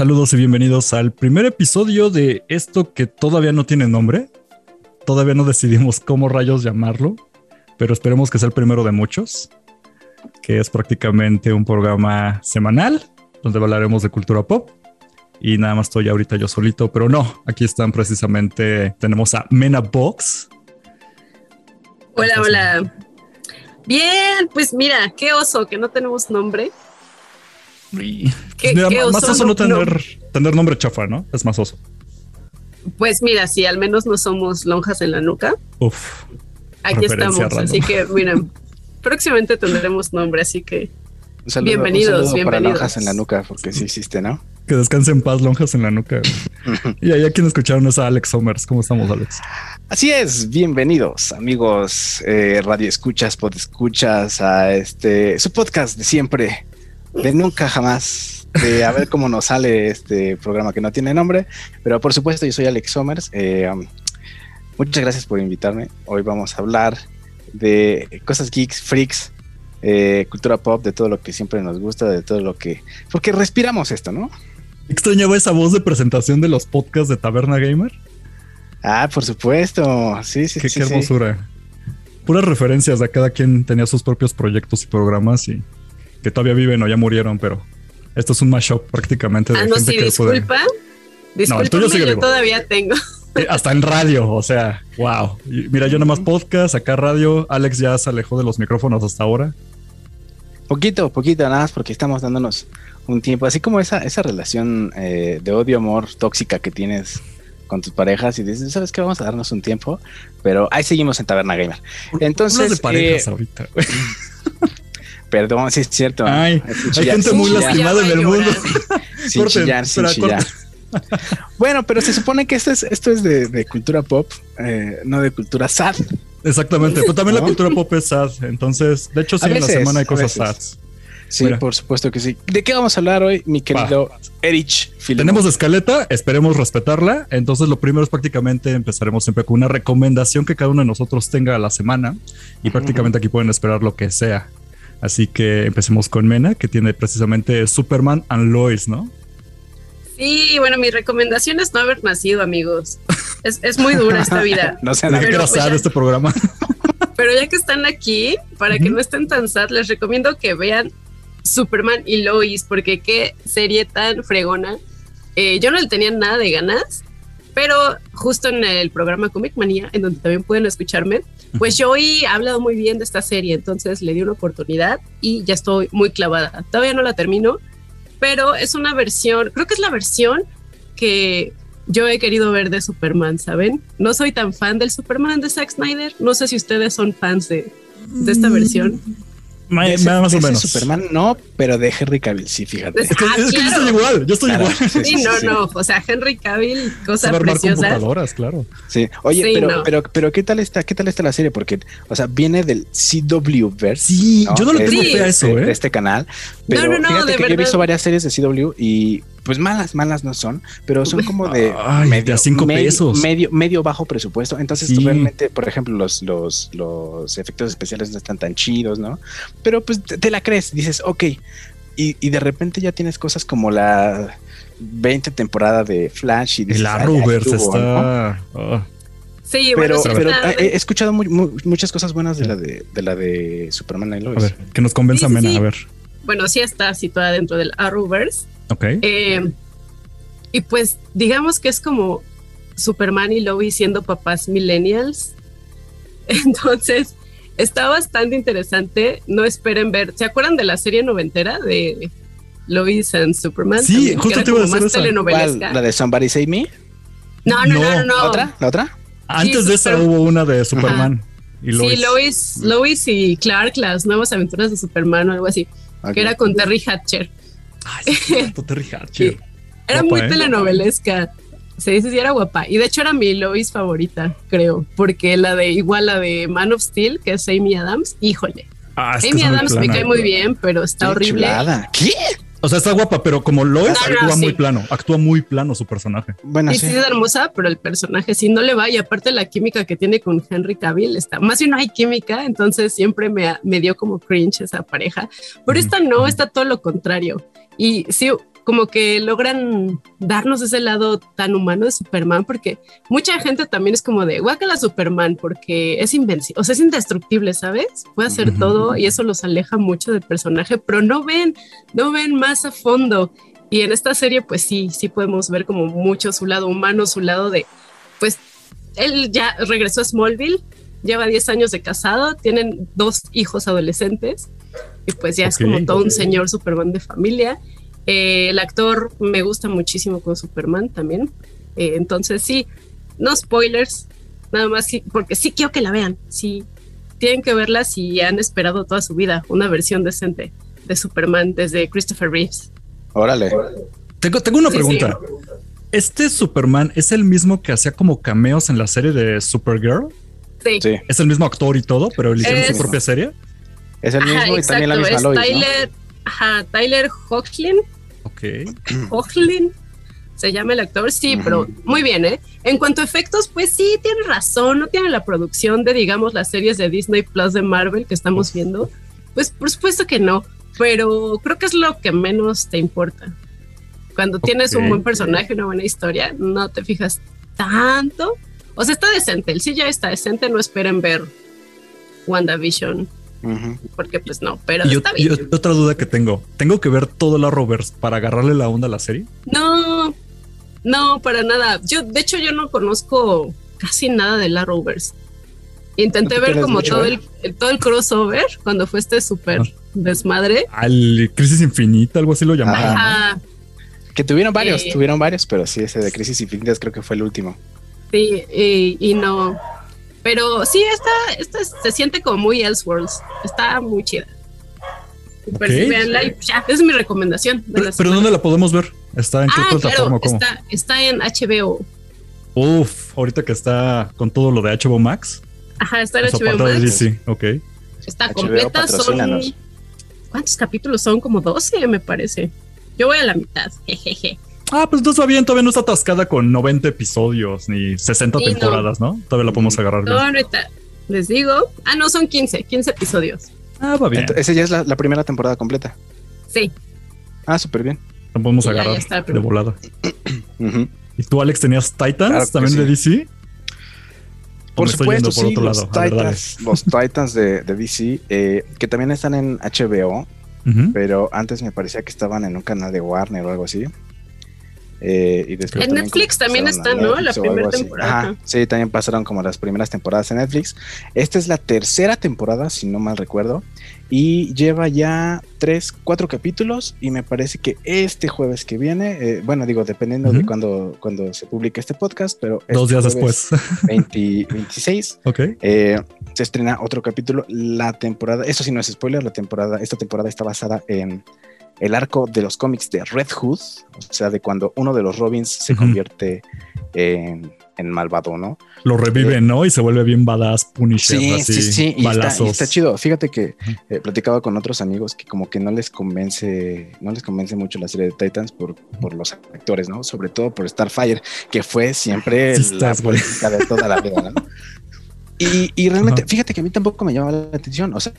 Saludos y bienvenidos al primer episodio de esto que todavía no tiene nombre. Todavía no decidimos cómo rayos llamarlo, pero esperemos que sea el primero de muchos, que es prácticamente un programa semanal donde hablaremos de cultura pop. Y nada más estoy ahorita yo solito, pero no, aquí están precisamente, tenemos a Mena Box. Hola, hola. Bien, pues mira, qué oso que no tenemos nombre. ¿Qué, pues mira, más oso, no, tener, tener nombre chafa, ¿no? Es más oso. Pues mira, si al menos no somos lonjas en la nuca. Uf. Aquí estamos, así que miren, próximamente tendremos nombre, así que bienvenidos, bienvenidos. Para lonjas en la nuca, porque sí existe, ¿no? Que descanse en paz, lonjas en la nuca. y ahí a quien escucharon es a Alex Somers. ¿Cómo estamos, Alex? Así es, bienvenidos, amigos, eh, radio escuchas, pod escuchas a este su podcast de siempre, de nunca jamás, de a ver cómo nos sale este programa que no tiene nombre. Pero por supuesto, yo soy Alex Somers. Eh, um, muchas gracias por invitarme. Hoy vamos a hablar de cosas geeks, freaks, eh, cultura pop, de todo lo que siempre nos gusta, de todo lo que. Porque respiramos esto, ¿no? Extrañaba esa voz de presentación de los podcasts de Taberna Gamer. Ah, por supuesto. Sí, sí, qué, sí. Qué hermosura. Puras referencias de cada quien tenía sus propios proyectos y programas y que todavía viven o ya murieron, pero esto es un mashup prácticamente de ah, no, sí, disculpa. Disculpa, no, yo todavía tengo. Eh, hasta en radio, o sea, wow. Mira, yo nomás podcast, acá radio. Alex ya se alejó de los micrófonos hasta ahora. Poquito, poquito, nada más porque estamos dándonos un tiempo, así como esa, esa relación eh, de odio-amor tóxica que tienes con tus parejas y dices, ¿sabes qué? Vamos a darnos un tiempo, pero ahí seguimos en Taberna Gamer. Entonces... de parejas eh, ahorita. Perdón, sí es cierto. hay gente muy lastimada en el mundo. sin chillar, sin chillar. bueno, pero se supone que esto es, esto es de, cultura pop, eh, no de cultura sad. Exactamente, pero también la cultura pop es sad. Entonces, de hecho, sí, en la semana hay cosas sad. Sí, por supuesto que sí. ¿De qué vamos a hablar hoy, mi querido Erich Tenemos escaleta, esperemos respetarla. Entonces, lo primero es prácticamente empezaremos siempre con una recomendación que cada uno de nosotros tenga a la semana. Y prácticamente aquí pueden esperar lo que sea. Así que empecemos con Mena, que tiene precisamente Superman and Lois, ¿no? Sí, bueno, mi recomendación es no haber nacido, amigos. Es, muy dura esta vida. no sé, qué pues este programa. pero ya que están aquí, para que no estén tan sad, les recomiendo que vean Superman y Lois, porque qué serie tan fregona. Eh, yo no le tenía nada de ganas, pero justo en el programa Comic Manía, en donde también pueden escucharme, pues yo hoy he hablado muy bien de esta serie, entonces le di una oportunidad y ya estoy muy clavada. Todavía no la termino, pero es una versión, creo que es la versión que yo he querido ver de Superman, ¿saben? No soy tan fan del Superman de Zack Snyder, no sé si ustedes son fans de, de esta versión. Más, más o menos. Superman no, pero de Henry Cavill sí, fíjate. Es que, ah, yo estoy igual, yo estoy igual. Sí, no, no, o sea, Henry Cavill, cosa preciosa. computadoras, claro. Sí, oye, pero, pero, pero, ¿qué tal está, qué tal está la serie? Porque, o sea, viene del CW verse. Sí, yo no le tengo fe a eso, ¿eh? De este canal. Pero no, no, no, fíjate que yo he visto varias series de CW y pues malas, malas no son, pero son como de medio, cinco pesos. Medio, medio bajo presupuesto. Entonces, realmente, por ejemplo, los, los, los efectos especiales no están tan chidos, ¿no? Pero pues te, la crees, dices, ok. Y, y, de repente ya tienes cosas como la 20 temporada de Flash y dices, el Arrowverse está. Ah. Sí, pero, pero he escuchado muchas cosas buenas de la de, de la de Superman y Lois. A ver, que nos convenza Mena, a ver. Bueno, sí está situada dentro del Arrowverse. Ok. Eh, y pues digamos que es como Superman y Lois siendo papás millennials. Entonces, está bastante interesante. No esperen ver. ¿Se acuerdan de la serie noventera de Lois and Superman? Sí, justo te iba a decir esa. ¿La de Somebody Save Me? No, no, no, no. ¿La otra? ¿La otra? Antes de esa hubo una de Superman. Y Lois. Sí, Lois, Lois y Clark, las nuevas aventuras de Superman o algo así. Que era con Terry Hatcher. Ay, Terry Hatcher. Era muy ¿eh? telenovelesca. Se dice si era guapa. Y de hecho era mi Lois favorita, creo. Porque la de, igual la de Man of Steel, que es Amy Adams, híjole. Ah, Amy Adams me cae muy bien, pero está horrible. ¿Qué? O sea, está guapa, pero como Lois actúa muy plano, actúa muy plano su personaje. Bueno, sí, sí. es hermosa, pero el personaje sí no le va. Y aparte la química que tiene con Henry Cavill está, más si no hay química, entonces siempre me, me dio como cringe esa pareja. Pero esta no, está todo lo contrario. Y sí, como que logran darnos ese lado tan humano de Superman, porque mucha gente también es como de guácala Superman, porque es invencible, o sea, es indestructible, ¿sabes? Puede hacer todo y eso los aleja mucho del personaje, pero no ven, no ven más a fondo. Y en esta serie, pues sí, sí podemos ver como mucho su lado humano, su lado de, pues, él ya regresó a Smallville, lleva 10 años de casado, tienen dos hijos adolescentes y pues ya es como todo un señor Superman de familia eh, el actor me gusta muchísimo con Superman también. Eh, entonces sí, no spoilers, nada más porque sí quiero que la vean. Sí, tienen que verla si han esperado toda su vida una versión decente de Superman desde Christopher Reeves. Órale. Tengo, tengo una pregunta. ¿Este Superman es el mismo que hacía como cameos en la serie de Supergirl? Sí. Es el mismo actor y todo, pero él hicieron su propia serie. Es el mismo y también la misma Lois, Tyler, Ajá, Tyler Hoechlin. Ok. Hoechlin se llama el actor, sí, pero muy bien, ¿eh? En cuanto a efectos, pues sí, tiene razón, no tiene la producción de, digamos, las series de Disney Plus de Marvel que estamos viendo. Pues por supuesto que no, pero creo que es lo que menos te importa. Cuando tienes un buen personaje, una buena historia, no te fijas tanto. O sea, está decente, el sí ya está decente, no esperen ver WandaVision porque pues no, pero está bien. otra duda que tengo, ¿tengo que ver todo la Rovers para agarrarle la onda a la serie? No, no, para nada. Yo, de hecho, yo no conozco casi nada de la Rovers. Intenté ver como todo el, todo el crossover cuando fue este súper ah. desmadre. Al Crisis Infinita, algo así lo llamaban. Que tuvieron varios, tuvieron varios, pero sí, ese de Crisis Infinitas creo que fue el último. Sí, y no, pero sí, esta, esta se siente como muy Elseworlds. Está muy chida. Okay. ya, es mi recomendación. pero, ¿dónde la podemos ver? ¿Está en qué ah, plataforma? Está, está, en HBO. Uf, ahorita que está con todo lo de HBO Max. Ajá, está en HBO Max. Sí, ok. Está completa, son... ¿Cuántos capítulos son? Como 12, me parece. Yo voy a la mitad, jejeje. Ah, pues entonces va bien, todavía no está atascada con 90 episodios ni 60 temporadas, no. Todavía la podemos agarrar bien. No, les digo. Ah, no, son 15, 15 episodios. Ah, va bien. Esa ya es la, primera temporada completa. Sí. Ah, súper bien. La podemos agarrar de volada. ¿Y tú, Alex, tenías Titans también de DC? Por supuesto, sí, los, Titans, los Titans de, DC, eh, que también están en HBO, pero antes me parecía que estaban en un canal de Warner o algo así. Eh, y después en Netflix también está, ¿no? La primera temporada. sí, también pasaron como las primeras temporadas en Netflix. Esta es la tercera temporada, si no mal recuerdo, y lleva ya tres, cuatro capítulos y me parece que este jueves que viene, eh, bueno, digo, dependiendo de cuando, cuando se publique este podcast, pero... Este Dos días después. 26. ok. Eh, se estrena otro capítulo. La temporada, eso sí no es spoiler, la temporada, esta temporada está basada en el arco de los cómics de Red Hood, o sea, de cuando uno de los Robins se convierte en, malvado, ¿no? Lo revive, eh, ¿no? Y se vuelve bien badass, Punisher, sí, así, sí, sí, y está, chido. Fíjate que he eh, platicado con otros amigos que como que no les convence, no les convence mucho la serie de Titans por, por los actores, ¿no? Sobre todo por Starfire, que fue siempre la política de toda la vida, ¿no? Y, y realmente, fíjate que a mí tampoco me llama la atención, o sea,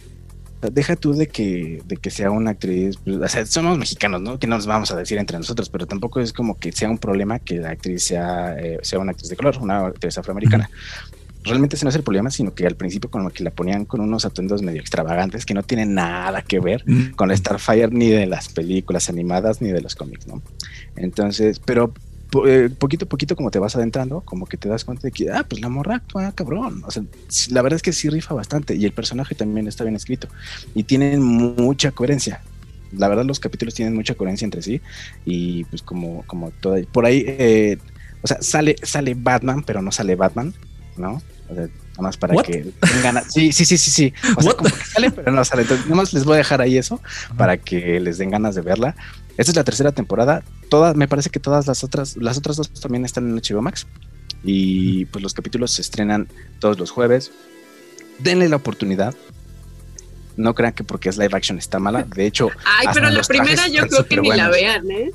deja tú de que, de que sea una actriz, pues, o sea, somos mexicanos, ¿no? Que no nos vamos a decir entre nosotros, pero tampoco es como que sea un problema que la actriz sea, eh, sea una actriz de color, una actriz afroamericana. Realmente ese no es el problema, sino que al principio como que la ponían con unos atuendos medio extravagantes que no tienen nada que ver con la Starfire ni de las películas animadas ni de los cómics, ¿no? Entonces, pero eh, poquito a poquito como te vas adentrando, como que te das cuenta de que, ah, pues la morra actúa cabrón. O sea, la verdad es que sí rifa bastante y el personaje también está bien escrito y tienen mucha coherencia. La verdad los capítulos tienen mucha coherencia entre sí y pues como, como toda, por ahí, eh, o sea, sale, sale Batman, pero no sale Batman, ¿no? O sea, nada más para que tengan Sí, sí, sí, sí, sí. O sea, como que sale, pero no sale. Entonces, nada más les voy a dejar ahí eso para que les den ganas de verla. Esta es la tercera temporada. Todas, me parece que todas las otras, las otras dos también están en HBO Max. Y pues los capítulos se estrenan todos los jueves. Denle la oportunidad. No crean que porque es live action está mala. De hecho, ay, pero la primera yo creo que ni la vean, ¿eh?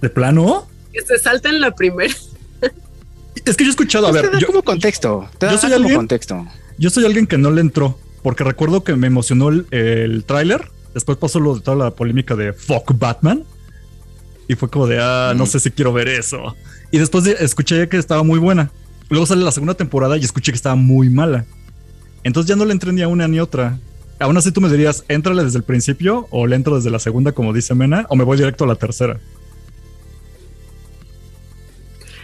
¿De plano? Que se salten la primera. Es que yo he escuchado, a pues ver, yo como contexto, yo soy alguien, contexto. Yo soy alguien que no le entró, porque recuerdo que me emocionó el, el tráiler, después pasó lo de toda la polémica de Fuck Batman, Y fue como de, ah, no sé si quiero ver eso. Y después escuché que estaba muy buena. Luego sale la segunda temporada y escuché que estaba muy mala. Entonces ya no le entré ni a una ni otra. Aún así tú me dirías, éntrale desde el principio o le entro desde la segunda, como dice Mena, o me voy directo a la tercera.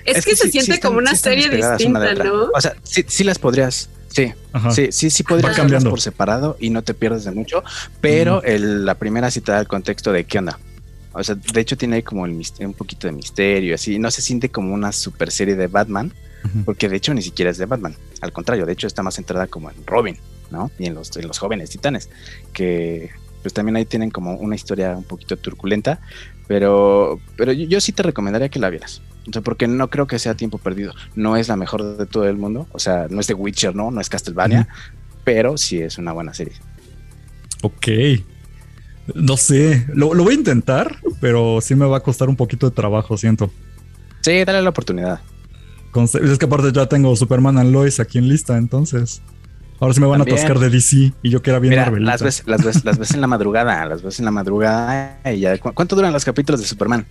Es, que, se siente como una serie distinta, ¿no? O sea, sí, las podrías. Sí, sí, sí, sí podrías cambiarlas por separado y no te pierdes de mucho, pero la primera sí te da el contexto de qué onda. O sea, de hecho tiene ahí como el un poquito de misterio, así, no se siente como una super serie de Batman, porque de hecho ni siquiera es de Batman, al contrario, de hecho está más centrada como en Robin, ¿no? Y en los, los jóvenes titanes, que pues también ahí tienen como una historia un poquito turculenta, pero, pero yo, sí te recomendaría que la vieras. O sea, porque no creo que sea tiempo perdido. No es la mejor de todo el mundo. O sea, no es de Witcher, ¿no? No es Castlevania, pero sí es una buena serie. Ok. No sé, lo, voy a intentar, pero sí me va a costar un poquito de trabajo, siento. Sí, dale la oportunidad. Es que aparte ya tengo Superman and Lois aquí en lista, entonces. Ahora sí me van a atascar de DC y yo que era bien Mira, las ves, las, ves, las ves en la madrugada, las ves en la madrugada y ya. ¿Cuánto duran los capítulos de Superman?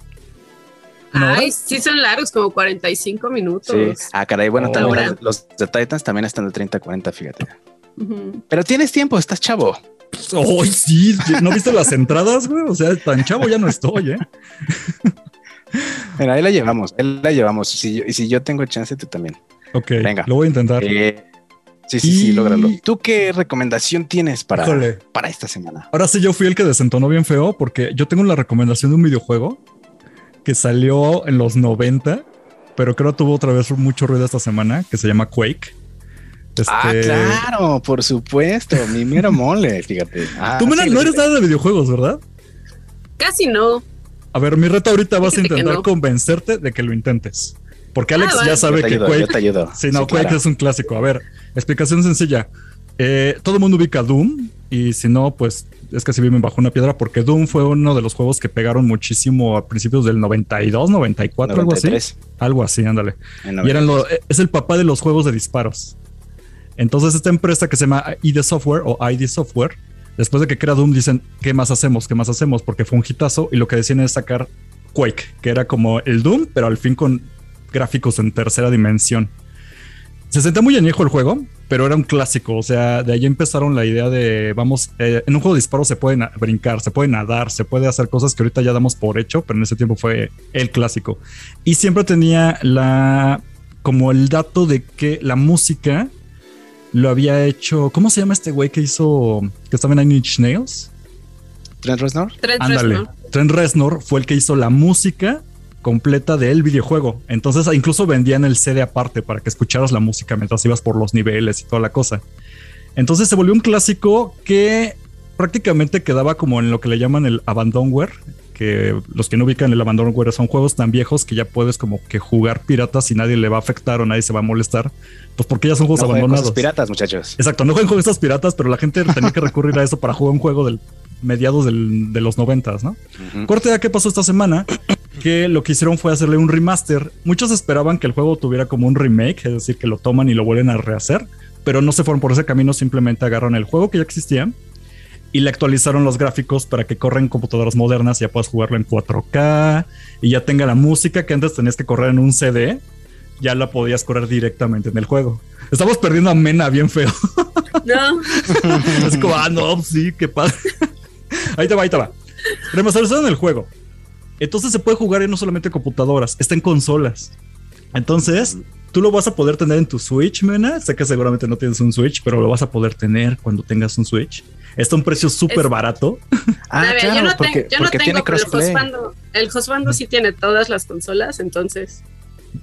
Ay, sí son largos, como 45 minutos. Sí. Ah, caray, bueno, también los, de Titans también están de 30 a 40, fíjate. Pero tienes tiempo, estás chavo. Ay, sí, ¿no viste las entradas, güey? O sea, tan chavo ya no estoy, ¿eh? Mira, ahí la llevamos, ahí la llevamos. y si yo tengo chance, tú también. Ok, venga. Lo voy a intentar. Eh, sí, sí, sí, lógralo. ¿Tú qué recomendación tienes para, para esta semana? Ahora sí, yo fui el que desentonó bien feo porque yo tengo la recomendación de un videojuego que salió en los 90, pero creo que tuvo otra vez mucho ruido esta semana, que se llama Quake. Ah, este, claro, por supuesto, mi mero mole, fíjate. Ah, Tú no eres nada de videojuegos, ¿verdad? Casi no. A ver, mi reto ahorita vas a intentar convencerte de que lo intentes. Porque ah, Alex ya sabe que Quake. Sí, no, Quake es un clásico. A ver, explicación sencilla. Eh, todo el mundo ubica Doom y si no, pues es que se viven bajo una piedra porque Doom fue uno de los juegos que pegaron muchísimo a principios del 92, 94, algo así. Algo así, ándale. Y eran lo, es el papá de los juegos de disparos. Entonces esta empresa que se llama ID Software o ID Software, después de que crea Doom, dicen, ¿qué más hacemos? ¿Qué más hacemos? Porque fue un hitazo y lo que decían es sacar Quake, que era como el Doom, pero al fin con gráficos en tercera dimensión. Se sentía muy añejo el juego, pero era un clásico. O sea, de ahí empezaron la idea de, vamos, eh, en un juego de disparos se puede brincar, se puede nadar, se puede hacer cosas que ahorita ya damos por hecho, pero en ese tiempo fue el clásico. Y siempre tenía la, como el dato de que la música lo había hecho. ¿Cómo se llama este güey que hizo. que estaba en Nine Inch Nails? Trent Reznor. Trent Ándale. Trent Reznor fue el que hizo la música completa del videojuego. Entonces incluso vendían el CD aparte para que escucharas la música mientras ibas por los niveles y toda la cosa. Entonces se volvió un clásico que prácticamente quedaba como en lo que le llaman el abandonware, que los que no ubican el abandonware son juegos tan viejos que ya puedes como que jugar piratas y nadie le va a afectar o nadie se va a molestar, pues porque ya son juegos abandonados. piratas, muchachos. Exacto, no con estas piratas, pero la gente tenía que recurrir a eso para jugar un juego del mediados de los noventas, ¿no? Corte a qué pasó esta semana, que lo que hicieron fue hacerle un remaster. Muchos esperaban que el juego tuviera como un remake, es decir, que lo toman y lo vuelven a rehacer, pero no se fueron por ese camino, simplemente agarraron el juego que ya existía y le actualizaron los gráficos para que corren computadoras modernas y ya puedas jugarlo en 4K y ya tenga la música que antes tenías que correr en un CD, ya la podías correr directamente en el juego. Estamos perdiendo a Mena bien feo. No. es como, ah, no, sí, qué padre. ahí te va, ahí te va. Remasterizaron el juego. Entonces se puede jugar en no solamente computadoras, está en consolas. Entonces, tú lo vas a poder tener en tu Switch, Mena. Sé que seguramente no tienes un Switch, pero lo vas a poder tener cuando tengas un Switch. Está a un precio súper barato. Ah, claro, yo no, porque, yo no tengo, tiene crossplay. El Josbando, sí tiene todas las consolas, entonces.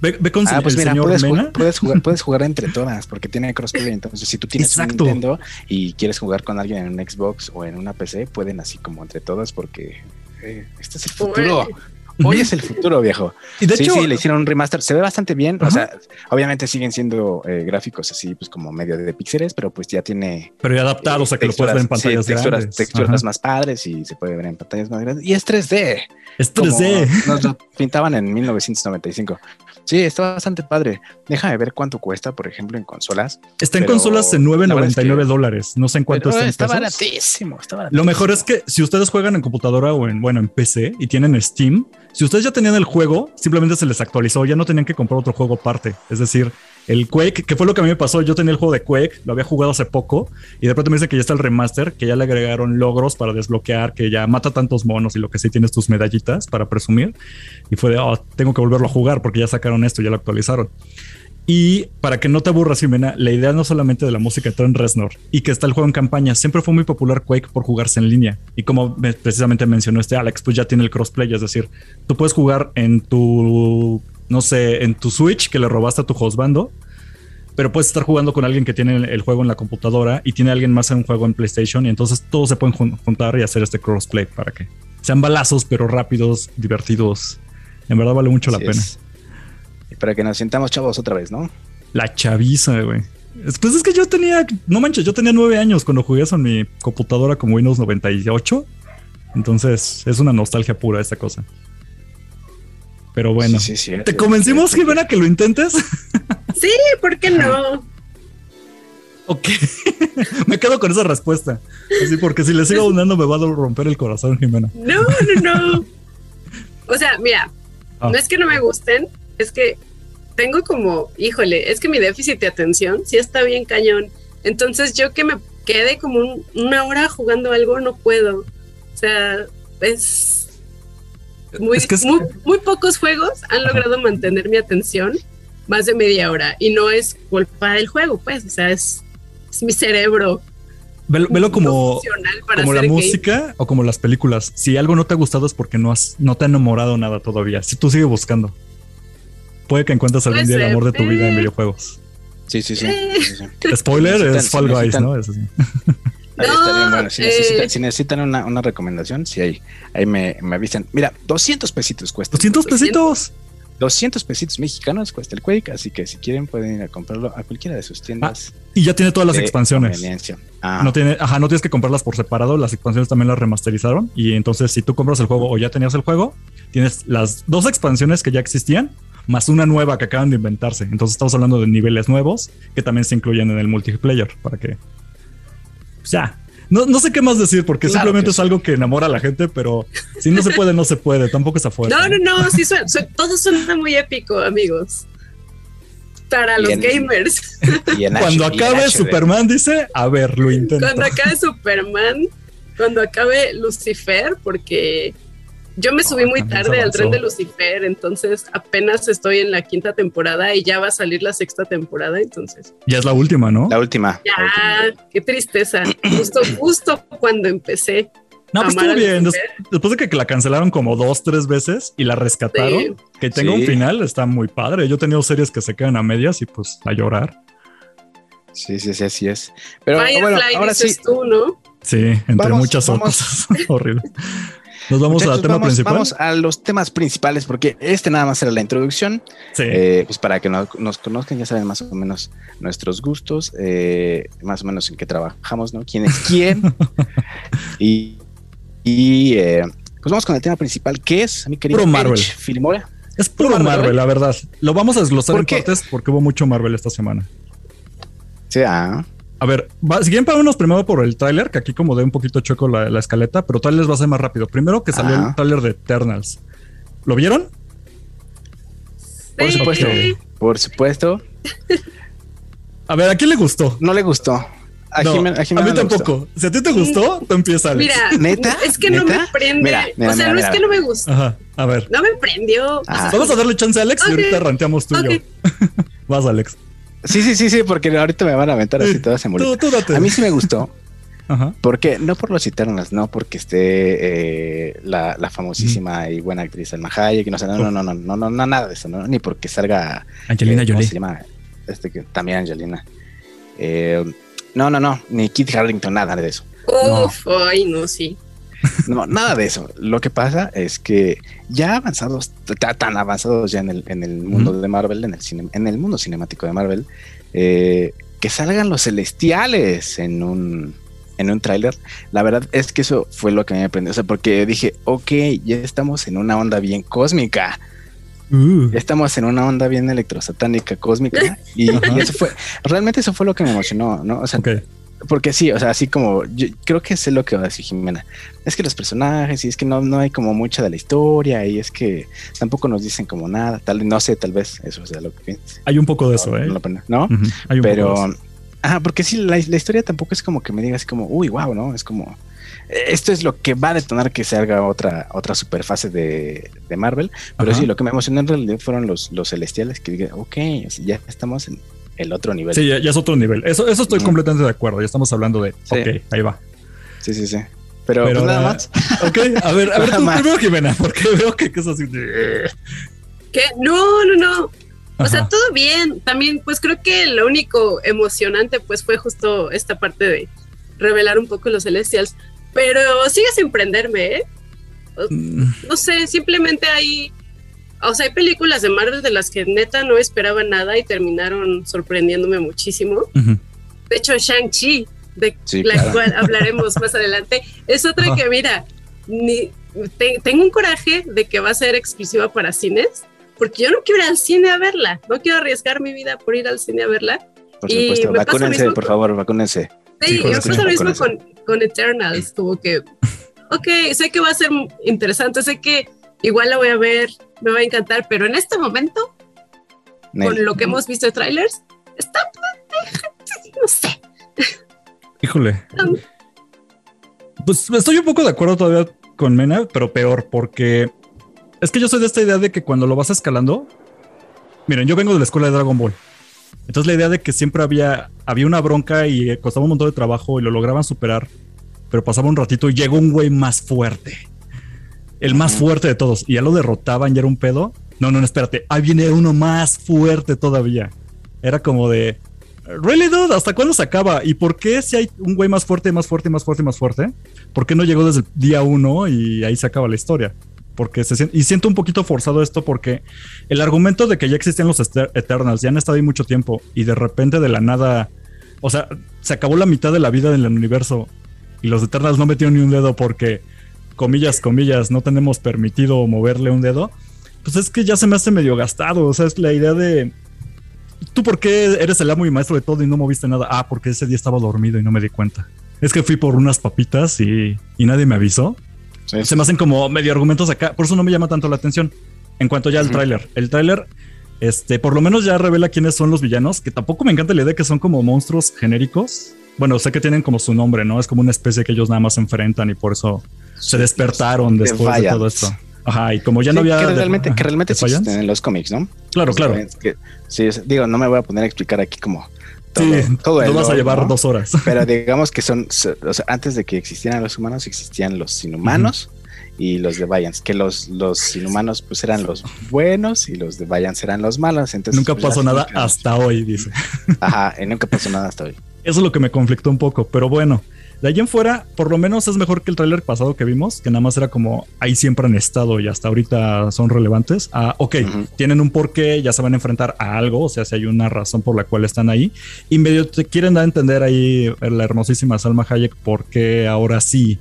Ve, con ah, pues mira, puedes, Mena? puedes, jugar, puedes jugar entre todas porque tiene crossplay. Entonces, si tú tienes un Nintendo y quieres jugar con alguien en un Xbox o en una PC, pueden así como entre todas porque eh, este es el futuro. Hoy es el futuro, viejo. Y de sí, hecho, sí, le hicieron un remaster. Se ve bastante bien. O sea, obviamente siguen siendo eh, gráficos así, pues como medio de, píxeles, pero pues ya tiene. Pero ya adaptados a que lo puedes ver en pantallas texturas, Texturas más padres y se puede ver en pantallas más grandes. Y es 3D. Es 3D. Nos lo pintaban en 1995. Sí, está bastante padre. Déjame ver cuánto cuesta, por ejemplo, en consolas. Está en consolas en 9.99 dólares. No sé en cuánto está. Está baratísimo, está baratísimo. Lo mejor es que si ustedes juegan en computadora o en, bueno, en PC y tienen Steam, Si ustedes ya tenían el juego, simplemente se les actualizó, ya no tenían que comprar otro juego aparte. Es decir, el Quake, que fue lo que a mí me pasó, yo tenía el juego de Quake, lo había jugado hace poco y de pronto me dicen que ya está el remaster, que ya le agregaron logros para desbloquear, que ya mata tantos monos y lo que sí tienes tus medallitas para presumir. Y fue de, oh, tengo que volverlo a jugar porque ya sacaron esto, ya lo actualizaron. Y para que no te aburras, Jimena, la idea no solamente de la música de Trent Reznor y que está el juego en campaña, siempre fue muy popular Quake por jugarse en línea. Y como precisamente mencionó este Alex, pues ya tiene el crossplay, es decir, tú puedes jugar en tu, no sé, en tu Switch que le robaste a tu hostbando, pero puedes estar jugando con alguien que tiene el juego en la computadora y tiene alguien más en un juego en PlayStation y entonces todos se pueden juntar y hacer este crossplay para que sean balazos, pero rápidos, divertidos. En verdad vale mucho la pena para que nos sintamos chavos otra vez, ¿no? La chaviza, güey. Pues es que yo tenía, no manches, yo tenía nueve años cuando jugué eso en mi computadora como Windows 98. Entonces es una nostalgia pura esta cosa. Pero bueno, sí, sí, ¿te convencimos, Jimena, que lo intentes? Sí, ¿por qué no? Ok, me quedo con esa respuesta. Así porque si le sigo abundando me va a romper el corazón, Jimena. No, no, no. O sea, mira, ah. no es que no me gusten, es que tengo como, híjole, es que mi déficit de atención sí está bien cañón. Entonces yo que me quede como una hora jugando algo no puedo. O sea, es muy, muy, pocos juegos han logrado mantener mi atención más de media hora y no es culpa del juego, pues, o sea, es, mi cerebro. Velo, como, como la música o como las películas. Si algo no te ha gustado es porque no, has, no te ha enamorado nada todavía. Si tú sigues buscando puede que encuentres algún día el amor de tu vida en videojuegos. Sí, sí, sí. Spoiler es Fall Guys, ¿no? Eso sí. Ahí está bien, bueno. Si, necesitan, eh, una, recomendación, sí, ahí, ahí me, me, avisan. Mira, 200 pesitos cuesta. ¿200 pesitos? 200 pesitos mexicanos cuesta el Quake, así que si quieren pueden ir a comprarlo a cualquiera de sus tiendas. Ah, y ya tiene todas las expansiones. Ah. No tiene, ajá, no tienes que comprarlas por separado, las expansiones también las remasterizaron y entonces si tú compras el juego o ya tenías el juego, tienes las dos expansiones que ya existían más una nueva que acaban de inventarse. Entonces estamos hablando de niveles nuevos que también se incluyen en el multiplayer para que... Pues ya. No, no sé qué más decir porque simplemente es algo que enamora a la gente, pero si no se puede, no se puede. Tampoco es afuera. No, no, no. Sí suena, todo suena muy épico, amigos. Para los gamers. cuando acabe Superman, dice, a ver, lo intento. Cuando acabe Superman, cuando acabe Lucifer, porque yo me subí muy tarde al tren de Lucifer, entonces apenas estoy en la quinta temporada y ya va a salir la sexta temporada, entonces. Ya es la última, ¿no? La última. Ya, qué tristeza. Justo, justo cuando empecé. No, pues estuvo bien. después de que la cancelaron como dos, tres veces y la rescataron, que tenga un final, está muy padre. Yo he tenido series que se quedan a medias y pues a llorar. Sí, sí, sí, así es. Pero bueno, ahora sí. tú, ¿no? Sí, entre muchas otras cosas. Horrible. Nos vamos al tema principal. Vamos a los temas principales, porque este nada más era la introducción. Sí. Eh, pues para que nos, conozcan, ya saben más o menos nuestros gustos, eh, más o menos en qué trabajamos, ¿no? ¿Quién es quién? y, eh, pues vamos con el tema principal, que es, mi querido Marvel. Filimora. Es puro Marvel, la verdad. Lo vamos a desglosar en partes porque hubo mucho Marvel esta semana. Sí, ah. A ver, si quieren pararnos primero por el tráiler, que aquí como de un poquito choco la, escaleta, pero tal vez va a ser más rápido. Primero que salió el tráiler de Eternals. ¿Lo vieron? Por supuesto. Por supuesto. A ver, ¿a quién le gustó? No le gustó. A, mí tampoco. Si a ti te gustó, tú empiezas. Mira, neta. Es que no me prende. o sea, no es que no me gustó. Ajá. A ver. No me prendió. Vamos a darle chance a Alex y ahorita ranteamos tú y yo. Vas, Alex. Sí, sí, sí, sí, porque ahorita me van a aventar así todas en A mí sí me gustó. Ajá. Porque, no por los Eternals, no porque esté eh, la, famosísima y buena actriz Alma Hayek, no, sé, no, no, no, no, no, no, nada de eso, no, ni porque salga Angelina eh, Jolie. Se llama? Este, que, también Angelina. Eh, no, no, no, ni Kit Harrington, nada de eso. Uf, ay, no, sí. No, nada de eso. Lo que pasa es que ya avanzados, tan avanzados ya en el, en el mundo de Marvel, en el, cine, en el mundo cinemático de Marvel, eh, que salgan los celestiales en un, en un tráiler, la verdad es que eso fue lo que me aprendió. O sea, porque dije, ok, ya estamos en una onda bien cósmica. Uh. Ya estamos en una onda bien electrosatánica cósmica. y, eso fue, realmente eso fue lo que me emocionó, ¿no? O sea, porque sí, o sea, así como yo creo que sé lo que va a decir Jimena. Es que los personajes y es que no, no hay como mucha de la historia y es que tampoco nos dicen como nada, tal no sé, tal vez eso sea lo que piense. Hay un poco de eso, ¿eh? ¿No? Hay un Pero, poco de eso. Ah, porque sí, la, la, historia tampoco es como que me diga así como, uy, wow, ¿no? Es como, esto es lo que va a detonar que se haga otra, otra superfase de, de Marvel. Pero sí, lo que me emocionó en realidad fueron los, los celestiales que dije, ok, ya estamos en el otro nivel. Sí, ya, es otro nivel. Eso, eso estoy completamente de acuerdo. Ya estamos hablando de, ok, ahí va. Sí, sí, sí. Pero, pues nada más. Ok, a ver, a ver, tú primero, Jimena, porque veo que, es así de... ¿Qué? No, no, no. O sea, todo bien. También, pues creo que lo único emocionante, pues fue justo esta parte de revelar un poco los Celestials. Pero sigue sin prenderme, ¿eh? Mm. No sé, simplemente hay. O sea, hay películas de Marvel de las que neta no esperaba nada y terminaron sorprendiéndome muchísimo. De hecho, Shang-Chi, de la cual hablaremos más adelante, es otra que, mira, ni, tengo un coraje de que va a ser exclusiva para cines, porque yo no quiero ir al cine a verla, no quiero arriesgar mi vida por ir al cine a verla. Por supuesto, vacúnense, por favor, vacúnense. Sí, yo pasa lo mismo con, con Eternals, como que, ok, sé que va a ser interesante, sé que igual la voy a ver, me va a encantar, pero en este momento, con lo que hemos visto de trailers, está, no sé. Híjole. Pues estoy un poco de acuerdo todavía con Mena, pero peor, porque es que yo soy de esta idea de que cuando lo vas escalando, miren, yo vengo de la escuela de Dragon Ball. Entonces la idea de que siempre había, había una bronca y costaba un montón de trabajo y lo lograban superar, pero pasaba un ratito y llegó un güey más fuerte. El más fuerte de todos. Y ya lo derrotaban y era un pedo. No, no, espérate. Ahí viene uno más fuerte todavía. Era como de... Really, dude, ¿hasta cuándo se acaba? ¿Y por qué si hay un güey más fuerte, más fuerte, más fuerte, más fuerte? ¿Por qué no llegó desde el día uno y ahí se acaba la historia? porque se y siento un poquito forzado esto porque el argumento de que ya existían los Eternals, ya han estado ahí mucho tiempo y de repente de la nada, o sea, se acabó la mitad de la vida del universo y los Eternals no metieron ni un dedo porque, comillas, comillas, no tenemos permitido moverle un dedo, pues es que ya se me hace medio gastado, o sea, es la idea de... ¿Tú por qué eres el amo y maestro de todo y no moviste nada? Ah, porque ese día estaba dormido y no me di cuenta. Es que fui por unas papitas y, y nadie me avisó. Se me hacen como medio argumentos acá. Por eso no me llama tanto la atención. En cuanto ya al tráiler. El tráiler, este, por lo menos ya revela quiénes son los villanos, que tampoco me encanta la idea de que son como monstruos genéricos. Bueno, sé que tienen como su nombre, ¿no? Es como una especie que ellos nada más enfrentan y por eso se despertaron después de todo esto. Ajá, y como ya no había. Que realmente, que realmente existen en los cómics, ¿no? Claro, claro. sí, digo, no me voy a poner a explicar aquí como todo, sí, todo vas a llevar dos horas. Pero digamos que son, o sea, antes de que existieran los humanos, existían los inhumanos y los de Vayans, que los, los inhumanos pues eran los buenos y los de Vayans eran los malos. Entonces, nunca pues, pasó nada hasta hoy, dice. Ajá, y nunca pasó nada hasta hoy. Eso es lo que me conflictó un poco, pero bueno, de ahí en fuera, por lo menos es mejor que el tráiler pasado que vimos, que nada más era como ahí siempre han estado y hasta ahorita son relevantes. Ah, ok, tienen un porqué, ya se van a enfrentar a algo, o sea, si hay una razón por la cual están ahí. Y medio te quieren dar a entender ahí la hermosísima Salma Hayek por qué ahora sí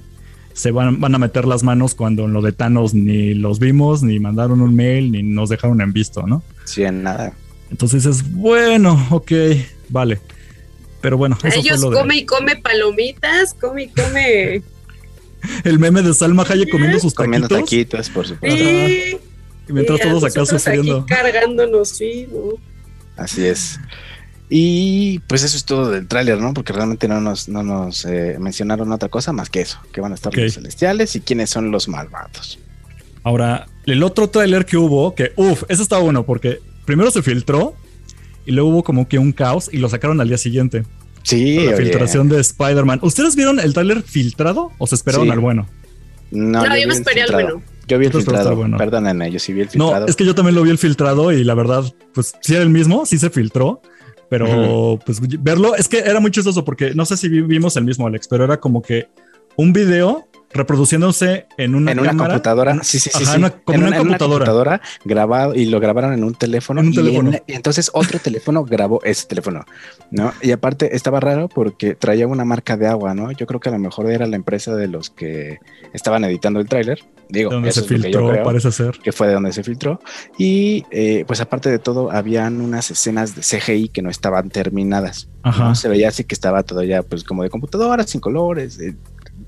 se van, van a meter las manos cuando en lo de Thanos ni los vimos, ni mandaron un mail, ni nos dejaron en visto, ¿no? Sí, en nada. Entonces es bueno, ok, vale. Pero bueno, eso ellos fue lo come y come palomitas, come y come. El meme de Salma Hayek comiendo sus taquitos. Comiendo taquitos, por supuesto. Sí. Y mientras todos acá sufriendo. Aquí cargándonos, sí, Así es. Y pues eso es todo del tráiler, ¿no? Porque realmente no nos, no nos eh, mencionaron otra cosa más que eso, que van a estar los celestiales y quiénes son los malvados. Ahora, el otro tráiler que hubo, que uff, ese está bueno porque primero se filtró y luego hubo como que un caos y lo sacaron al día siguiente. Sí. La filtración de Spider-Man. ¿Ustedes vieron el tráiler filtrado o se esperaron al bueno? No, yo, me esperé al bueno. Yo vi el filtrado. Bueno. Perdónenme, yo sí vi el filtrado. No, es que yo también lo vi el filtrado y la verdad, pues sí era el mismo, sí se filtró. Pero pues verlo, es que era muy chistoso porque no sé si vimos el mismo, Alex, pero era como que un video reproduciéndose en una, en una computadora. Sí, sí, sí. como en una, computadora. grabado y lo grabaron en un teléfono. En un teléfono. Y, entonces otro teléfono grabó ese teléfono, ¿no? Y aparte estaba raro porque traía una marca de agua, ¿no? Yo creo que a lo mejor era la empresa de los que estaban editando el tráiler. Digo, donde se filtró, parece ser. Que fue de donde se filtró. Y eh, pues aparte de todo, habían unas escenas de CGI que no estaban terminadas. Ajá. Se veía así que estaba todo ya pues como de computadora, sin colores,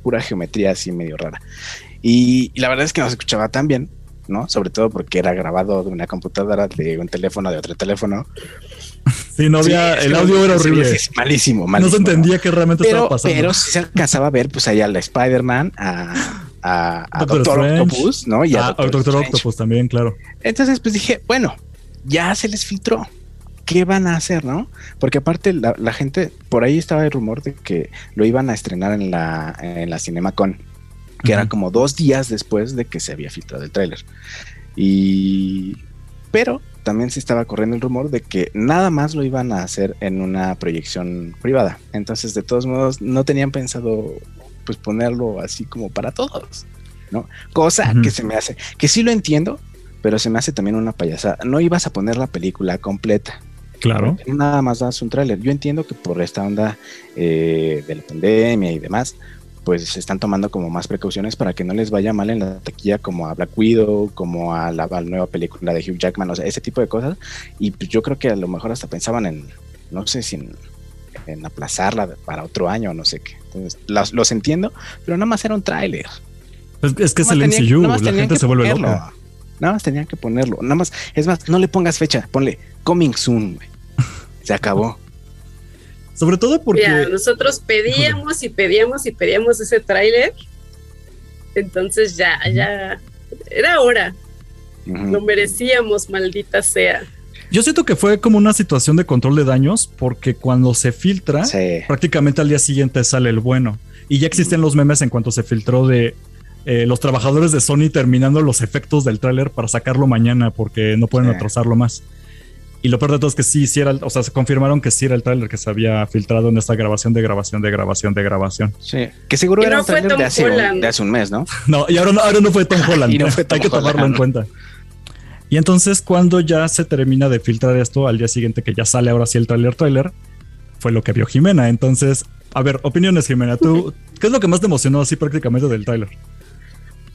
pura geometría así medio rara. Y, la verdad es que no se escuchaba tan bien, ¿no? Sobre todo porque era grabado de una computadora, de un teléfono, de otro teléfono. Sí, no había, el audio era horrible. malísimo, malísimo. No se entendía qué realmente estaba pasando. Pero sí se alcanzaba a ver, pues allá la Spider-Man, a, a, Doctor, Octopus, ¿no? Y a, Doctor, Octopus también, claro. Entonces, pues dije, bueno, ya se les filtró. ¿Qué van a hacer, no? Porque aparte la, gente, por ahí estaba el rumor de que lo iban a estrenar en la, en la CinemaCon, que era como dos días después de que se había filtrado el tráiler. Y... Pero también se estaba corriendo el rumor de que nada más lo iban a hacer en una proyección privada. Entonces, de todos modos, no tenían pensado pues ponerlo así como para todos, ¿no? Cosa que se me hace, que sí lo entiendo, pero se me hace también una payasada. No ibas a poner la película completa. Claro. Nada más das un tráiler. Yo entiendo que por esta onda eh, de la pandemia y demás, pues se están tomando como más precauciones para que no les vaya mal en la taquilla como a Black Widow, como a la, nueva película de Hugh Jackman, o sea, ese tipo de cosas. Y pues yo creo que a lo mejor hasta pensaban en, no sé si en, aplazarla para otro año, no sé qué. Entonces, los, entiendo, pero nada más era un tráiler. Es, que es el MCU, la gente se vuelve loca. Nada más tenían que ponerlo. Nada más, es más, no le pongas fecha, ponle coming soon, Se acabó. Sobre todo porque. nosotros pedíamos y pedíamos y pedíamos ese tráiler. Entonces ya, ya. Era hora. Lo merecíamos, maldita sea. Yo siento que fue como una situación de control de daños, porque cuando se filtra, prácticamente al día siguiente sale el bueno. Y ya existen los memes en cuanto se filtró de eh, los trabajadores de Sony terminando los efectos del tráiler para sacarlo mañana porque no pueden atrasarlo más. Y lo peor de todo es que sí, sí era, o sea, se confirmaron que sí era el tráiler que se había filtrado en esta grabación de grabación de grabación de grabación. Sí, que seguro era un tráiler de, hace un mes, ¿no? No, y ahora no, ahora no fue Tom Holland. Hay que tomarlo en cuenta. Y entonces cuando ya se termina de filtrar esto, al día siguiente que ya sale ahora sí el tráiler tráiler, fue lo que vio Jimena. Entonces, a ver, opiniones Jimena, ¿tú qué es lo que más te emocionó así prácticamente del tráiler?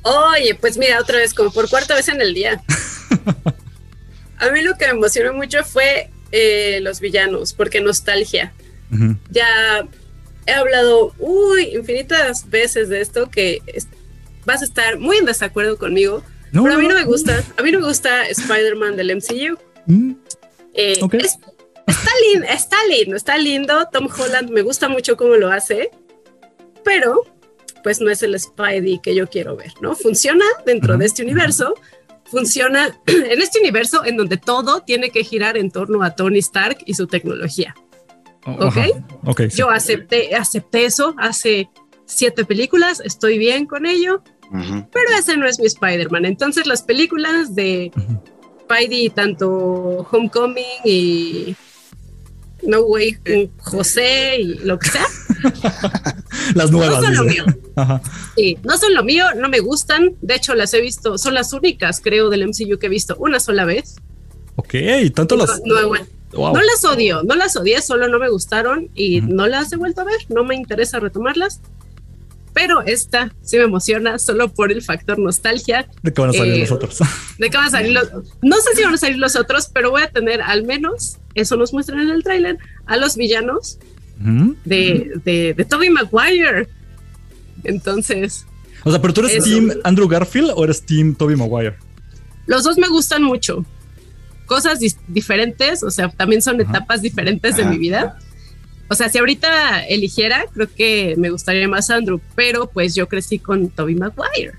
Oye, pues mira, otra vez, como por cuarta vez en el día. A mí lo que me emocionó mucho fue eh, los villanos, porque nostalgia. Ya he hablado, uy, infinitas veces de esto que vas a estar muy en desacuerdo conmigo, pero a mí no me gusta, a mí no me gusta Spider-Man del MCU. Mm. Eh, está, lindo, está lindo, está lindo. Tom Holland me gusta mucho cómo lo hace, pero pues no es el Spidey que yo quiero ver, ¿no? Funciona dentro de este universo, funciona en este universo en donde todo tiene que girar en torno a Tony Stark y su tecnología. Oh, ¿Ok? okay Yo acepté, acepté eso hace siete películas, estoy bien con ello, pero ese no es mi Spider-Man. Entonces las películas de Spidey, tanto Homecoming y No Way José y lo que sea. las nuevas. No son lo mío. Sí, no son lo mío, no me gustan. De hecho, las he visto, son las únicas, creo, del MCU que he visto una sola vez. Ok, tanto las. No, las odio, no las odié, solo no me gustaron y no las he vuelto a ver. No me interesa retomarlas. Pero esta sí me emociona solo por el factor nostalgia. ¿De qué van a salir eh, los otros? ¿De qué van a salir los No sé si van a salir los otros, pero voy a tener al menos, eso nos muestran en el tráiler, a los villanos de, de, de Tobey Maguire. Entonces. O sea, pero tú eres Team Andrew Garfield o eres Team Tobey Maguire? Los dos me gustan mucho. Cosas diferentes, o sea, también son etapas diferentes de mi vida. O sea, si ahorita eligiera, creo que me gustaría más Andrew, pero pues yo crecí con Tobey Maguire.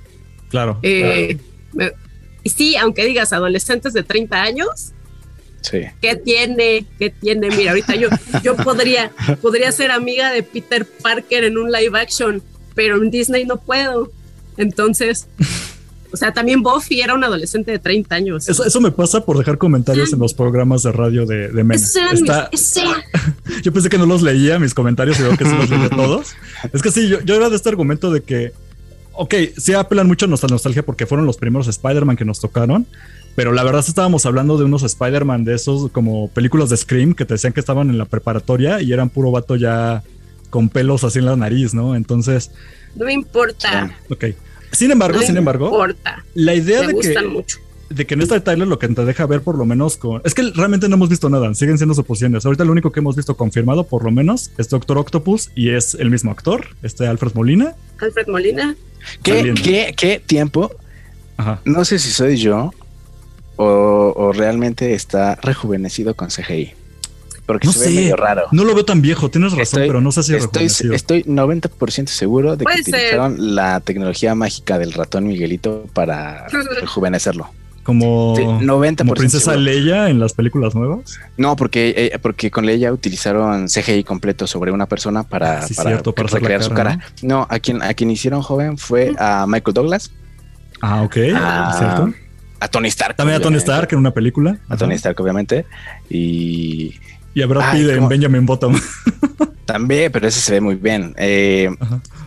Claro. Eh, sí, aunque digas adolescentes de 30 años, Sí. ¿Qué tiene? ¿Qué tiene? Mira, ahorita yo, yo podría, podría ser amiga de Peter Parker en un live action, pero en Disney no puedo. Entonces, o sea, también Buffy era un adolescente de 30 años. Eso, eso me pasa por dejar comentarios en los programas de radio de, de memes. yo pensé que no los leía, mis comentarios, y veo que sí los leía todos. Es que sí, yo, yo era de este argumento de que ok, sí apelan mucho a nuestra nostalgia porque fueron los primeros Spider-Man que nos tocaron. Pero la verdad estábamos hablando de unos Spider-Man de esos como películas de Scream que te decían que estaban en la preparatoria y eran puro vato ya con pelos así en la nariz, ¿no? Entonces. No me importa. Ok. Sin embargo, No sin embargo, importa. la idea Me de que, gustan mucho. de que en este trailer lo que te deja ver por lo menos con... Es que realmente no hemos visto nada, siguen siendo suposiciones. Ahorita lo único que hemos visto confirmado por lo menos es Doctor Octopus y es el mismo actor, este Alfred Molina. Alfred Molina. ¿Qué, qué, qué tiempo? Ajá. No sé si soy yo o, o realmente está rejuvenecido con CGI. Porque No se ve medio raro. no lo veo tan viejo, tienes razón, Estoy- pero no sé si es Estoy, estoy 90% seguro de que ser. utilizaron la tecnología mágica del ratón Miguelito para rejuvenecerlo. Como, Sí, 90% como Princesa seguro. Leia en las películas nuevas. No, porque, eh, porque con Leia utilizaron CGI completo sobre una persona para, Ah, sí, para, cierto, para recrear su cara, cara. No, a quien, a quien hicieron joven fue a Michael Douglas, Ah, ok, Ah, cierto. A Tony Stark. También a Tony. Stark en una película. A Tony. Stark, obviamente. Y Y a Brad Pitt en. Benjamin Bottom. también, pero ese se ve muy bien. Eh,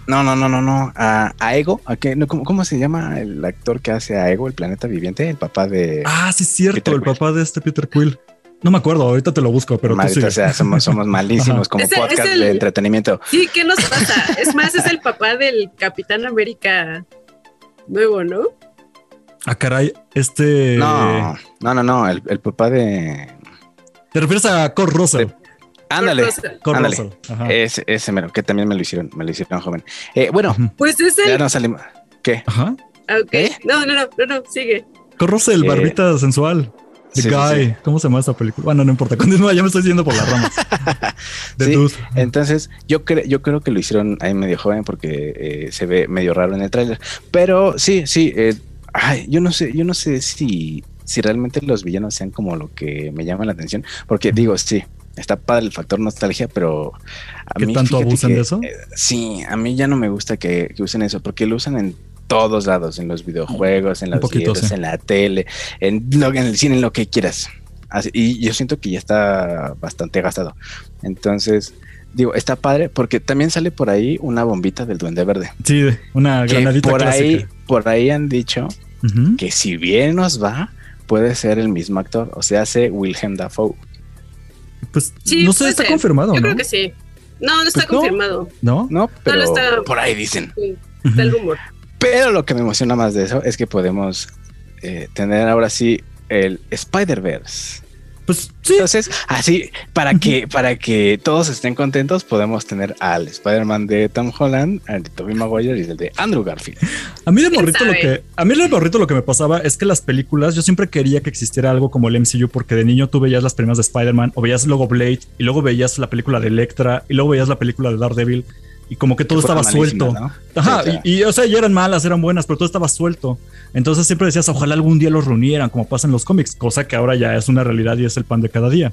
no, no, no, no, no. A, a Ego, ¿a qué? No, ¿cómo, cómo se llama el actor que hace a Ego, el planeta viviente? El papá de. Ah, sí, cierto, Peter el Quill. papá de este Peter Quill. No me acuerdo, ahorita te lo busco, pero tú sea, somos, somos malísimos Ajá. como Es el- es podcast el- de entretenimiento. Sí, ¿qué nos pasa? Es más, es el papá del Capitán América nuevo, ¿no? Ah, caray, este. No, no, no, no. El, el papá de. ¿Te refieres a Kurt Russell? De- Ándale. Kurt Russell. Kurt ándale. Russell. Ajá. Ese, ese mero, que también me lo hicieron, me lo hicieron joven. Eh, bueno. Pues es ya el. no salimos. ¿Qué? Ajá. Ah, ok. ¿Eh? No, no, no, no, no, sigue. Kurt Russell, Eh, barbita sensual. The sí, Guy. sí. ¿Cómo se llama esta película? Bueno, no importa. Continúa, ya me estoy yendo por las ramas. Dude. Entonces, yo, cre- yo creo que lo hicieron ahí medio joven porque eh, se ve medio raro en el tráiler. Pero sí, sí. eh, ay, yo no sé, yo no sé si, si realmente los villanos sean como lo que me llama la atención. Porque digo, sí, está padre el factor nostalgia, pero a ¿Qué mí, tanto abusan que, de eso? eh, sí, a mí ya no me gusta que, que usen eso, porque lo usan en todos lados, en los videojuegos, en los poquito, videos, sí. en la tele, en, lo, en el cine, en lo que quieras. Así- y yo siento que ya está bastante gastado. Entonces, digo, está padre porque también sale por ahí una bombita del Duende Verde. Sí, una granadita por ahí, clásica. por ahí han dicho que si bien nos va, puede ser el mismo actor, o sea, hace Wilhelm Dafoe. Pues Sí, no sé, está ser. confirmado, Yo ¿no? creo que sí. No, no está Pues no. confirmado. ¿No? No, pero está- por ahí dicen. Sí, Está el rumor. Pero lo que me emociona más de eso es que podemos eh, tener ahora sí el Spider-Verse. Pues sí. Entonces, así, para que, para que todos estén contentos, podemos tener al Spider-Man de Tom Holland, al de Tobey Maguire y el de Andrew Garfield. A mí de ¿Quién morrito lo que a mí de morrito lo que me pasaba es que las películas yo siempre quería que existiera algo como el MCU porque de niño tú veías las primeras de Spider-Man o veías luego Blade y luego veías la película de Electra y luego veías la película de Daredevil y como que todo Que estaba suelto. malísimas, ¿no? Ajá, Sí, claro. y, y, o sea, ya eran malas, eran buenas, pero todo estaba suelto. Entonces siempre decías, ojalá algún día los reunieran, como pasa en los cómics, cosa que ahora ya es una realidad y es el pan de cada día.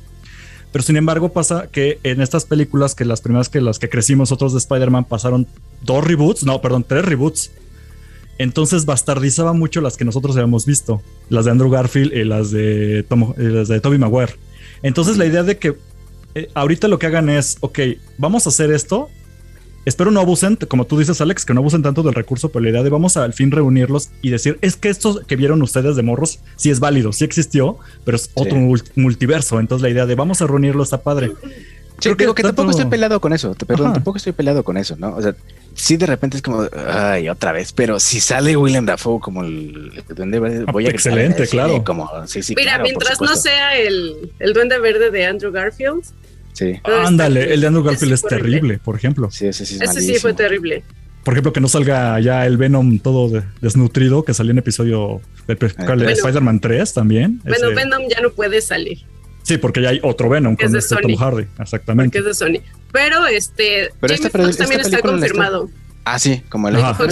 Pero sin embargo pasa que en estas películas, que las primeras que las que crecimos otros de Spider-Man pasaron dos reboots, no, perdón, tres reboots. Entonces bastardizaba mucho las que nosotros habíamos visto, las de Andrew Garfield y las de Tom, y las de Tobey Maguire. Entonces la idea de que eh, ahorita lo que hagan es, ok, vamos a hacer esto, Espero no abusen, como tú dices, Alex, que no abusen tanto del recurso, pero la idea de vamos a al fin reunirlos y decir, es que esto que vieron ustedes de morros sí es válido, sí existió, pero es otro mul- multiverso. Entonces la idea de vamos a reunirlo está padre. Sí, Creo que digo que tanto- tampoco estoy peleado con eso, te- perdón, Ajá. tampoco estoy peleado con eso, ¿no? O sea, sí de repente es como, ay, otra vez, pero si sale William Dafoe como el, el Duende Verde, voy a Excelente, claro. Como, sí, sí, Mira, claro, mientras no sea el, el duende verde de Andrew Garfield, Sí, Ándale, el de Andrew Garfield es horrible. terrible, por ejemplo. sí, ese sí es Ese sí fue terrible. Por ejemplo, que no salga ya el Venom todo de- desnutrido, que salió en episodio de, de Bueno. Spider-Man 3 también. Bueno, Ese- Venom ya no puede salir Sí, porque ya hay otro Venom Que es con de este Sony. Tom Hardy, exactamente. es de Sony. Pero este, Pero Jamie esta pel- esta también está la está- confirmado. Ah, sí, como el Ajá, está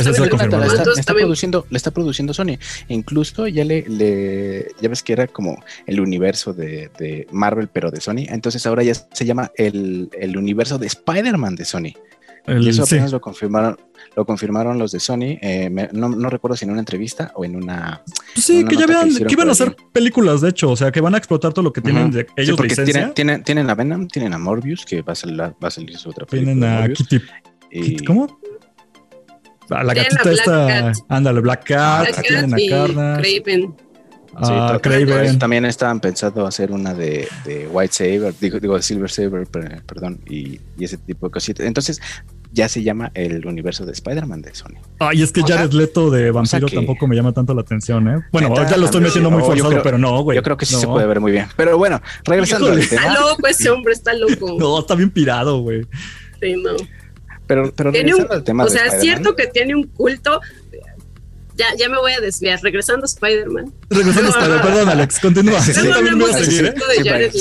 está, produciendo, le está produciendo Sony. E incluso ya le, le- ya ves que era como el universo de, de Marvel, pero de Sony. Entonces ahora ya se llama el, el universo de Spider-Man de Sony. El- y eso sí. apenas lo confirmaron, lo confirmaron los de Sony. eh, me- no, no recuerdo si en una entrevista o en una. Pues sí, una que ya que vean, hicieron que iban a hacer películas, de hecho, o sea, que van a explotar todo lo que tienen de Sí, ellos de porque tienen, tienen, tienen a Venom, tienen a Morbius, que va a salir, va a salir su otra película. Tienen a Morbius, Kitty. y- ¿Cómo? A la gatita Black esta. Cat. Ándale, Black Cat. Black tienen Cat a y Carnage. Craven. Sí, a pero- Craven. También estaban pensando hacer una de, de White Saber, digo, digo Silver Saber, per- perdón, y, y ese tipo de cositas. Entonces, ya se llama el universo de Spider-Man de Sony. Ay, es que O sea, Jared Leto de vampiro que- tampoco me llama tanto la atención, ¿eh? Bueno, ya lo estoy metiendo muy forzado, creo- pero no, güey. Yo creo que sí se puede ver muy bien. Pero bueno, regresando Híjole. al tema. Está loco ese hombre, está loco. No, está bien pirado, güey. Sí, no. Pero, pero Tiene un- regresando al tema o sea, es Spider-Man, cierto que tiene un culto. Ya, ya me voy a desviar. Regresando a Spider-Man. Regresando a Spider- Perdón, Alex, continúa. Sí,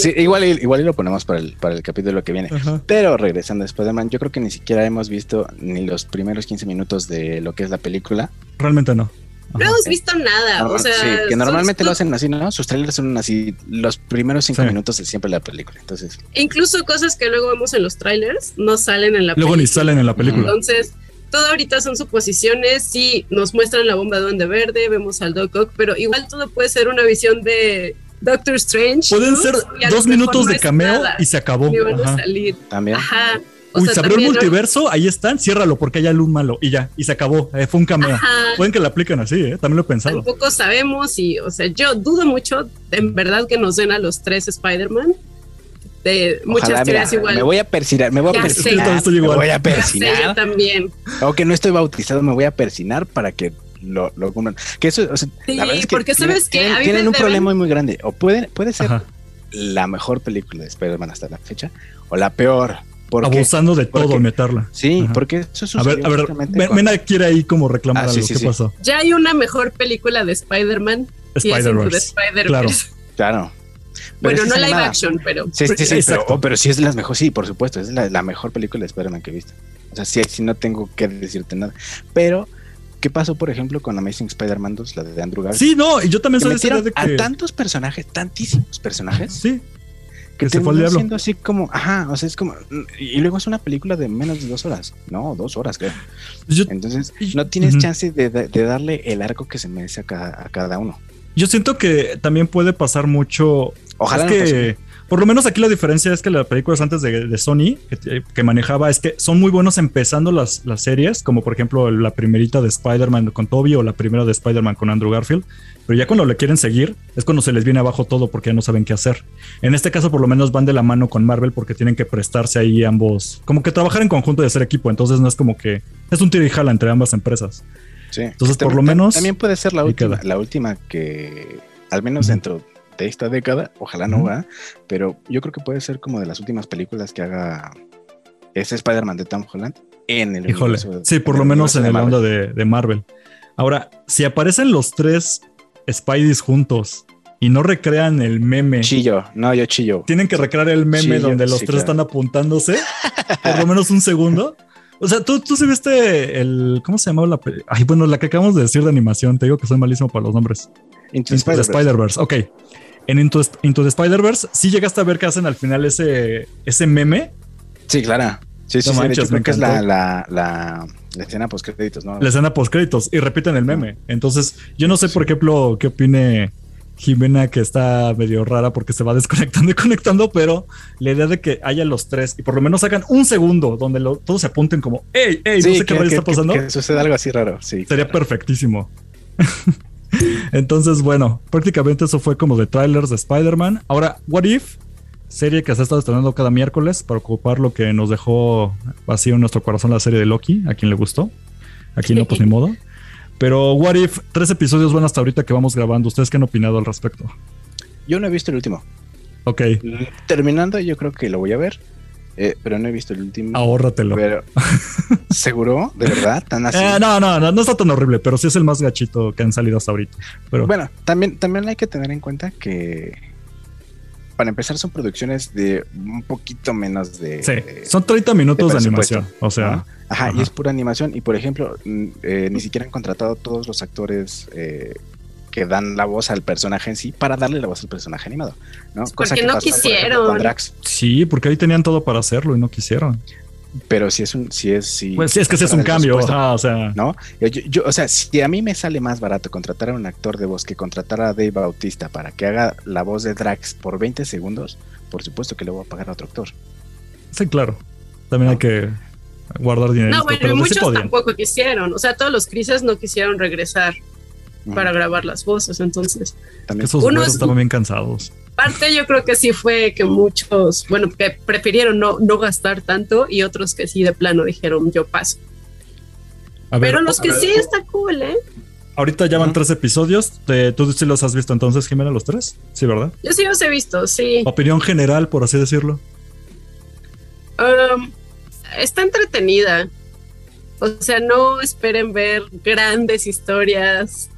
¿eh? igual, y- igual y lo ponemos para el, para el capítulo que viene. Ajá. Pero regresando a Spider-Man, yo creo que ni siquiera hemos visto ni los primeros 15 minutos de lo que es la película. Realmente no. No hemos visto nada. O sea, sí, que normalmente lo hacen así, ¿no? Sus trailers son así, los primeros 5 Sí. minutos de siempre la película. Entonces, Incluso cosas que luego vemos en los trailers no salen en la Luego ni película. salen en la película. Entonces, todo ahorita son suposiciones. Sí, nos muestran la bomba de Duende Verde, vemos al Doc Ock, pero igual todo puede ser una visión de Doctor Strange. Pueden ¿no? ser dos minutos de cameo nada, y se acabó. ni van a Ajá. salir. también. Ajá. O Uy, sea, se abrió el multiverso, ahí están, ciérralo porque hay algún malo y ya, y se acabó, eh, fue un cameo. Ajá. Pueden que la apliquen así, ¿eh? también lo he pensado. Tampoco sabemos y, o sea, yo dudo mucho en verdad que nos den a los tres Spider-Man. De muchas Ojalá, mira, igual. Me voy a persinar, me voy a Ya persinar. Me voy a Ya sé, yo persinar. también. Aunque no estoy bautizado, me voy a persinar para que lo, lo cumplan. Que eso, o sea, Sí, la verdad es que porque tienen- ¿sabes qué? Tienen, un deben- problema muy grande. O puede, puede ser Ajá. la mejor película de Spider-Man hasta la fecha, o la peor. Porque, Abusando de porque- todo, meterla. sí, Ajá. porque eso A sucedió ver, a ver, Mena quiere ahí como reclamar Ah, sí, algo. sí, ¿Qué sí. pasó? Ya hay una mejor película de Spider-Man. es Spider-Verse. Spider-Verse. Claro. Claro. Pero Bueno, es no es live animada. action, pero. Sí, sí, sí, pero, oh, pero sí es de las mejores, sí, por supuesto, es la, la mejor película de Spider-Man que he visto. O sea, sí, sí no tengo que decirte nada. Pero, ¿qué pasó, por ejemplo, con Amazing Spider-Man 2, la de Andrew Garfield? Sí, no, y yo también soy de que. a tantos personajes, tantísimos personajes, Sí, que, se fue al diablo. así como, ajá, o sea, es como, y luego es una película de menos de dos horas, no, dos horas, creo. yo, Entonces, no tienes chance de, de- darle el arco que se merece a cada, a cada uno. yo siento que también puede pasar mucho. Ojalá es no que. Por lo menos aquí la diferencia es que las películas antes de, de Sony que, que manejaba es que son muy buenos empezando las, las series, como por ejemplo la primerita de Spider-Man con Toby o la primera de Spider-Man con Andrew Garfield. Pero ya cuando le quieren seguir es cuando se les viene abajo todo porque ya no saben qué hacer. En este caso, por lo menos van de la mano con Marvel porque tienen que prestarse ahí ambos, como que trabajar en conjunto y hacer equipo. Entonces no es como que es un tiro y jala entre ambas empresas. Sí. Entonces, por lo menos, También puede ser la última, la última que, al menos dentro de esta década, ojalá no va, pero yo creo que puede ser como de las últimas películas que haga ese Spider-Man de Tom Holland en el Híjole. Sí, por lo menos en el onda de, de Marvel. Ahora, si aparecen los tres Spideys juntos y no recrean el meme, Chillo, no, yo chillo. tienen que recrear el meme donde los sí, tres claro. están apuntándose por lo menos un segundo. O sea, tú, tú sí viste el. ¿Cómo se llamaba la Ay, bueno, la que acabamos de decir de animación. Te digo que soy malísimo para los nombres. Into the Into the Spider-Verse. Spider-Verse. Ok. En Into, Into the Spider-Verse, sí llegaste a ver que hacen al final ese, ese meme. Sí, claro. Sí, sí, No sí, de manches, hecho, creo me que es la, la, la, la escena post créditos, ¿no? la escena post créditos y repiten el meme. Entonces, yo no sé, por ejemplo, qué opine Jimena, que está medio rara porque se va desconectando y conectando, pero la idea de que haya los tres y por lo menos hagan un segundo donde lo- todos se apunten como, hey, hey, no sé qué rayos está pasando, Que, suceda algo así raro, sí. sería claro. perfectísimo. Entonces, bueno, prácticamente eso fue como de trailers de Spider-Man. Ahora, What If, serie que se ha estado estrenando cada miércoles para ocupar lo que nos dejó vacío en nuestro corazón la serie de Loki, a quien le gustó. Aquí no, pues ni modo. Pero What If, tres episodios van hasta ahorita que vamos grabando. ¿Ustedes qué han opinado al respecto? Yo no he visto el último. Ok, Terminando, yo creo que lo voy a ver, eh, pero no he visto el último. ahórratelo. Pero, ¿seguro? ¿De verdad? ¿Tan así? Eh, no, no, no, no está tan horrible, pero sí es el más gachito que han salido hasta ahorita. Pero Bueno, también, también hay que tener en cuenta que para empezar son producciones de un poquito menos de... sí, de- son 30 minutos de, animación. O sea, ¿no? Ajá, ajá. y es pura animación. Y por ejemplo, eh, ni siquiera han contratado todos los actores eh, que dan la voz al personaje en sí para darle la voz al personaje animado. ¿no? Porque que no pasó, por ejemplo, quisieron. con Drax. sí, porque ahí tenían todo para hacerlo y no quisieron. Pero si es un... Si es, si, Pues sí, es que sí es un cambio. o sea, ¿no? Yo, yo- yo- o sea, si a mí me sale más barato contratar a un actor de voz que contratar a Dave Bautista para que haga la voz de Drax por 20 segundos, por supuesto que le voy a pagar a otro actor. sí, claro. También No. hay que guardar dinero. No, bueno, muchos tampoco quisieron. O sea, todos los crisis no quisieron regresar para grabar las voces. Entonces, También esos unos estaban bien cansados. Parte yo creo que sí fue que muchos, bueno, que prefirieron no, no gastar tanto y otros que sí de plano dijeron yo paso. Pero los que sí está cool, ¿eh? Ahorita ya van tres episodios. ¿Tú sí los has visto entonces, Jimena, los tres? Sí, ¿verdad? Yo sí los he visto, sí. Opinión general, por así decirlo. Um, está entretenida. O sea, no esperen ver grandes historias,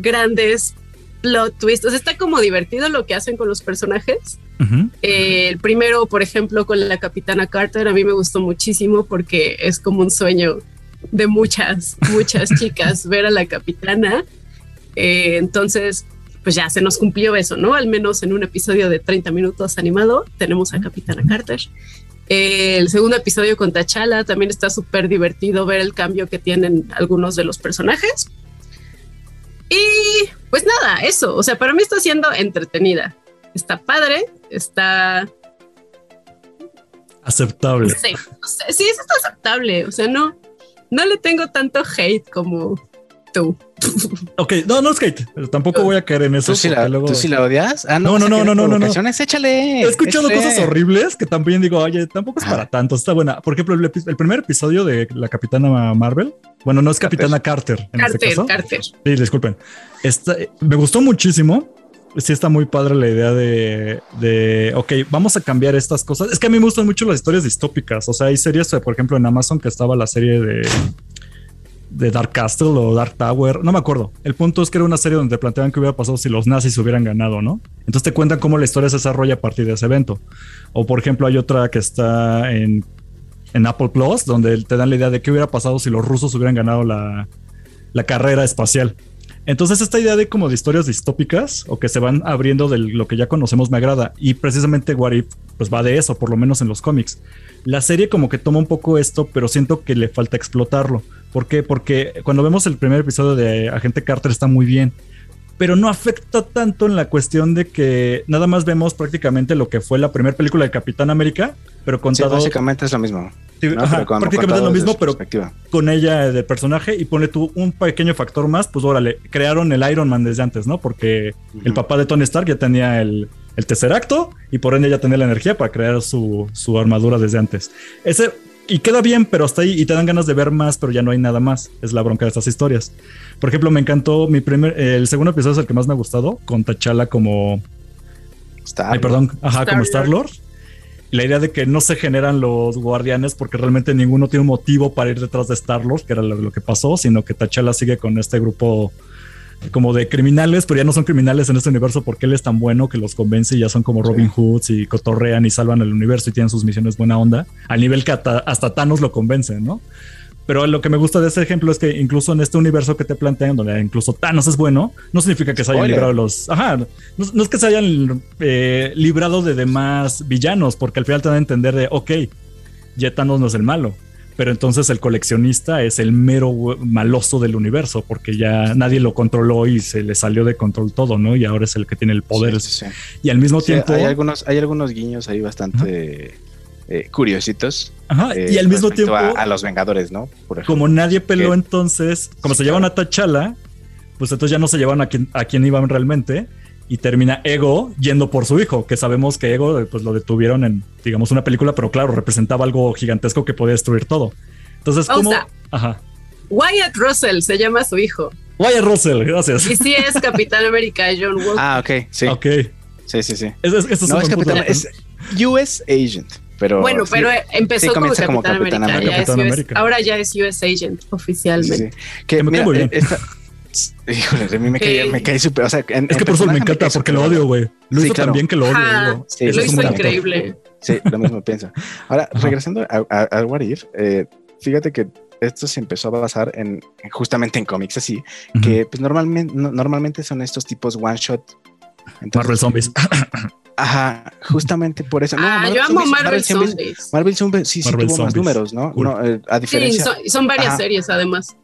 grandes plot twists. O sea, está como divertido lo que hacen con los personajes. Eh, el primero, por ejemplo, con la capitana Carter, a mí me gustó muchísimo porque es como un sueño de muchas, muchas chicas ver a la capitana. Eh, entonces, pues ya se nos cumplió eso, ¿no? Al menos en un episodio de 30 minutos animado tenemos a Capitana Carter. Eh, el segundo episodio con T'Challa también está súper divertido ver el cambio que tienen algunos de los personajes. Y pues nada, eso, o sea, para mí está siendo entretenida. Está padre, está... Aceptable. Sí, sí, está aceptable, o sea, no, no le tengo tanto hate como tú. Ok, no, no es hate, pero tampoco voy a caer en eso. ¿Tú sí, la, ¿tú sí la odias? Ah, no, no, no, no, no, no, no. Échale. He escuchado cosas horribles que también digo, oye, tampoco es para tanto, está buena. Por ejemplo, el, primer episodio de la Capitana Marvel, bueno, no es Capitana Carter. en Carter, este caso. Carter. Sí, disculpen. me gustó muchísimo. Sí está muy padre la idea de, de, ok, vamos a cambiar estas cosas. Es que a mí me gustan mucho las historias distópicas. O sea, hay series, por ejemplo, en Amazon que estaba la serie de de Dark Castle o Dark Tower, no me acuerdo. El punto es que era una serie donde planteaban que hubiera pasado si los nazis hubieran ganado, ¿no? Entonces te cuentan cómo la historia se desarrolla a partir de ese evento. O por ejemplo hay otra que está en, en Apple Plus, donde te dan la idea de qué hubiera pasado si los rusos hubieran ganado la, la carrera espacial. Entonces esta idea de como de historias distópicas o que se van abriendo de lo que ya conocemos me agrada y precisamente What pues va de eso, por lo menos en los cómics. La serie como que toma un poco esto, pero siento que le falta explotarlo. ¿Por qué? Porque cuando vemos el primer episodio de Agente Carter está muy bien, pero no afecta tanto en la cuestión de que nada más vemos prácticamente lo que fue la primera película de Capitán América, pero contado... Sí, básicamente es lo mismo. prácticamente es lo mismo, pero con ella de personaje y pone tú un pequeño factor más, pues órale, crearon el Iron Man desde antes, ¿no? Porque el papá de Tony Stark ya tenía el, el tercer acto y por ende ya tenía la energía para crear su, su armadura desde antes. Ese y queda bien, pero hasta ahí y te dan ganas de ver más, pero ya no hay nada más. Es la bronca de estas historias. Por ejemplo, me encantó mi primer, el segundo episodio es el que más me ha gustado, con T'Challa como Star. Ay, perdón, ajá, como Star Lord. La idea de que no se generan los guardianes porque realmente ninguno tiene un motivo para ir detrás de Star Lord, que era lo, lo que pasó, sino que T'Challa sigue con este grupo como de criminales, pero ya no son criminales en este universo porque él es tan bueno que los convence y ya son como Robin Hoods y cotorrean y salvan el universo y tienen sus misiones buena onda, al nivel que hasta, Thanos lo convence, ¿no? Pero lo que me gusta de ese ejemplo es que incluso en este universo que te plantean, donde incluso Thanos es bueno, no significa que se hayan librado los. Ajá, no, es que se hayan eh, librado de demás villanos, porque al final te dan a entender de, ok, ya Thanos no es el malo pero entonces el coleccionista es el mero maloso del universo, porque ya nadie lo controló y se le salió de control todo, ¿no? Y ahora es el que tiene el poder. Y al mismo tiempo... Hay algunos, hay algunos guiños ahí bastante eh, curiositos. Ajá, y al mismo tiempo... A, los Vengadores, ¿no? como nadie peló entonces, como se llevan a Tachala, pues entonces ya no se llevan a quien, a quien iban realmente y termina Ego yendo por su hijo, que sabemos que Ego pues lo detuvieron en, digamos, una película, pero claro, representaba algo gigantesco que podía destruir todo. Entonces, ¿cómo? Ajá. Wyatt Russell se llama su hijo. Wyatt Russell, gracias. Y sí es Capitán América John Walker. Ah, ok, sí. Ok. Sí, sí, sí. Es, es, no es Capitán, es US Agent. Pero bueno, pero empezó como, Capitán América. ahora ya es US Agent oficialmente. Que, mira, muy bien. Eh, Híjole, a mí me cae, me cae súper. O sea, es que por eso me encanta, porque lo odio, güey. Lo hizo bien que lo odio. lo hizo increíble. Sí, lo mismo pienso. Ahora, regresando al What If, eh, fíjate que esto se empezó a basar en justamente en cómics así, que pues normalmente, normalmente son estos tipos one shot. Marvel Zombies. Ajá, justamente por eso. ah, yo amo Marvel, Zombies. Marvel Zombies, sí, sí tuvo más números, ¿no? no eh, a diferencia. Sí, son, varias series además.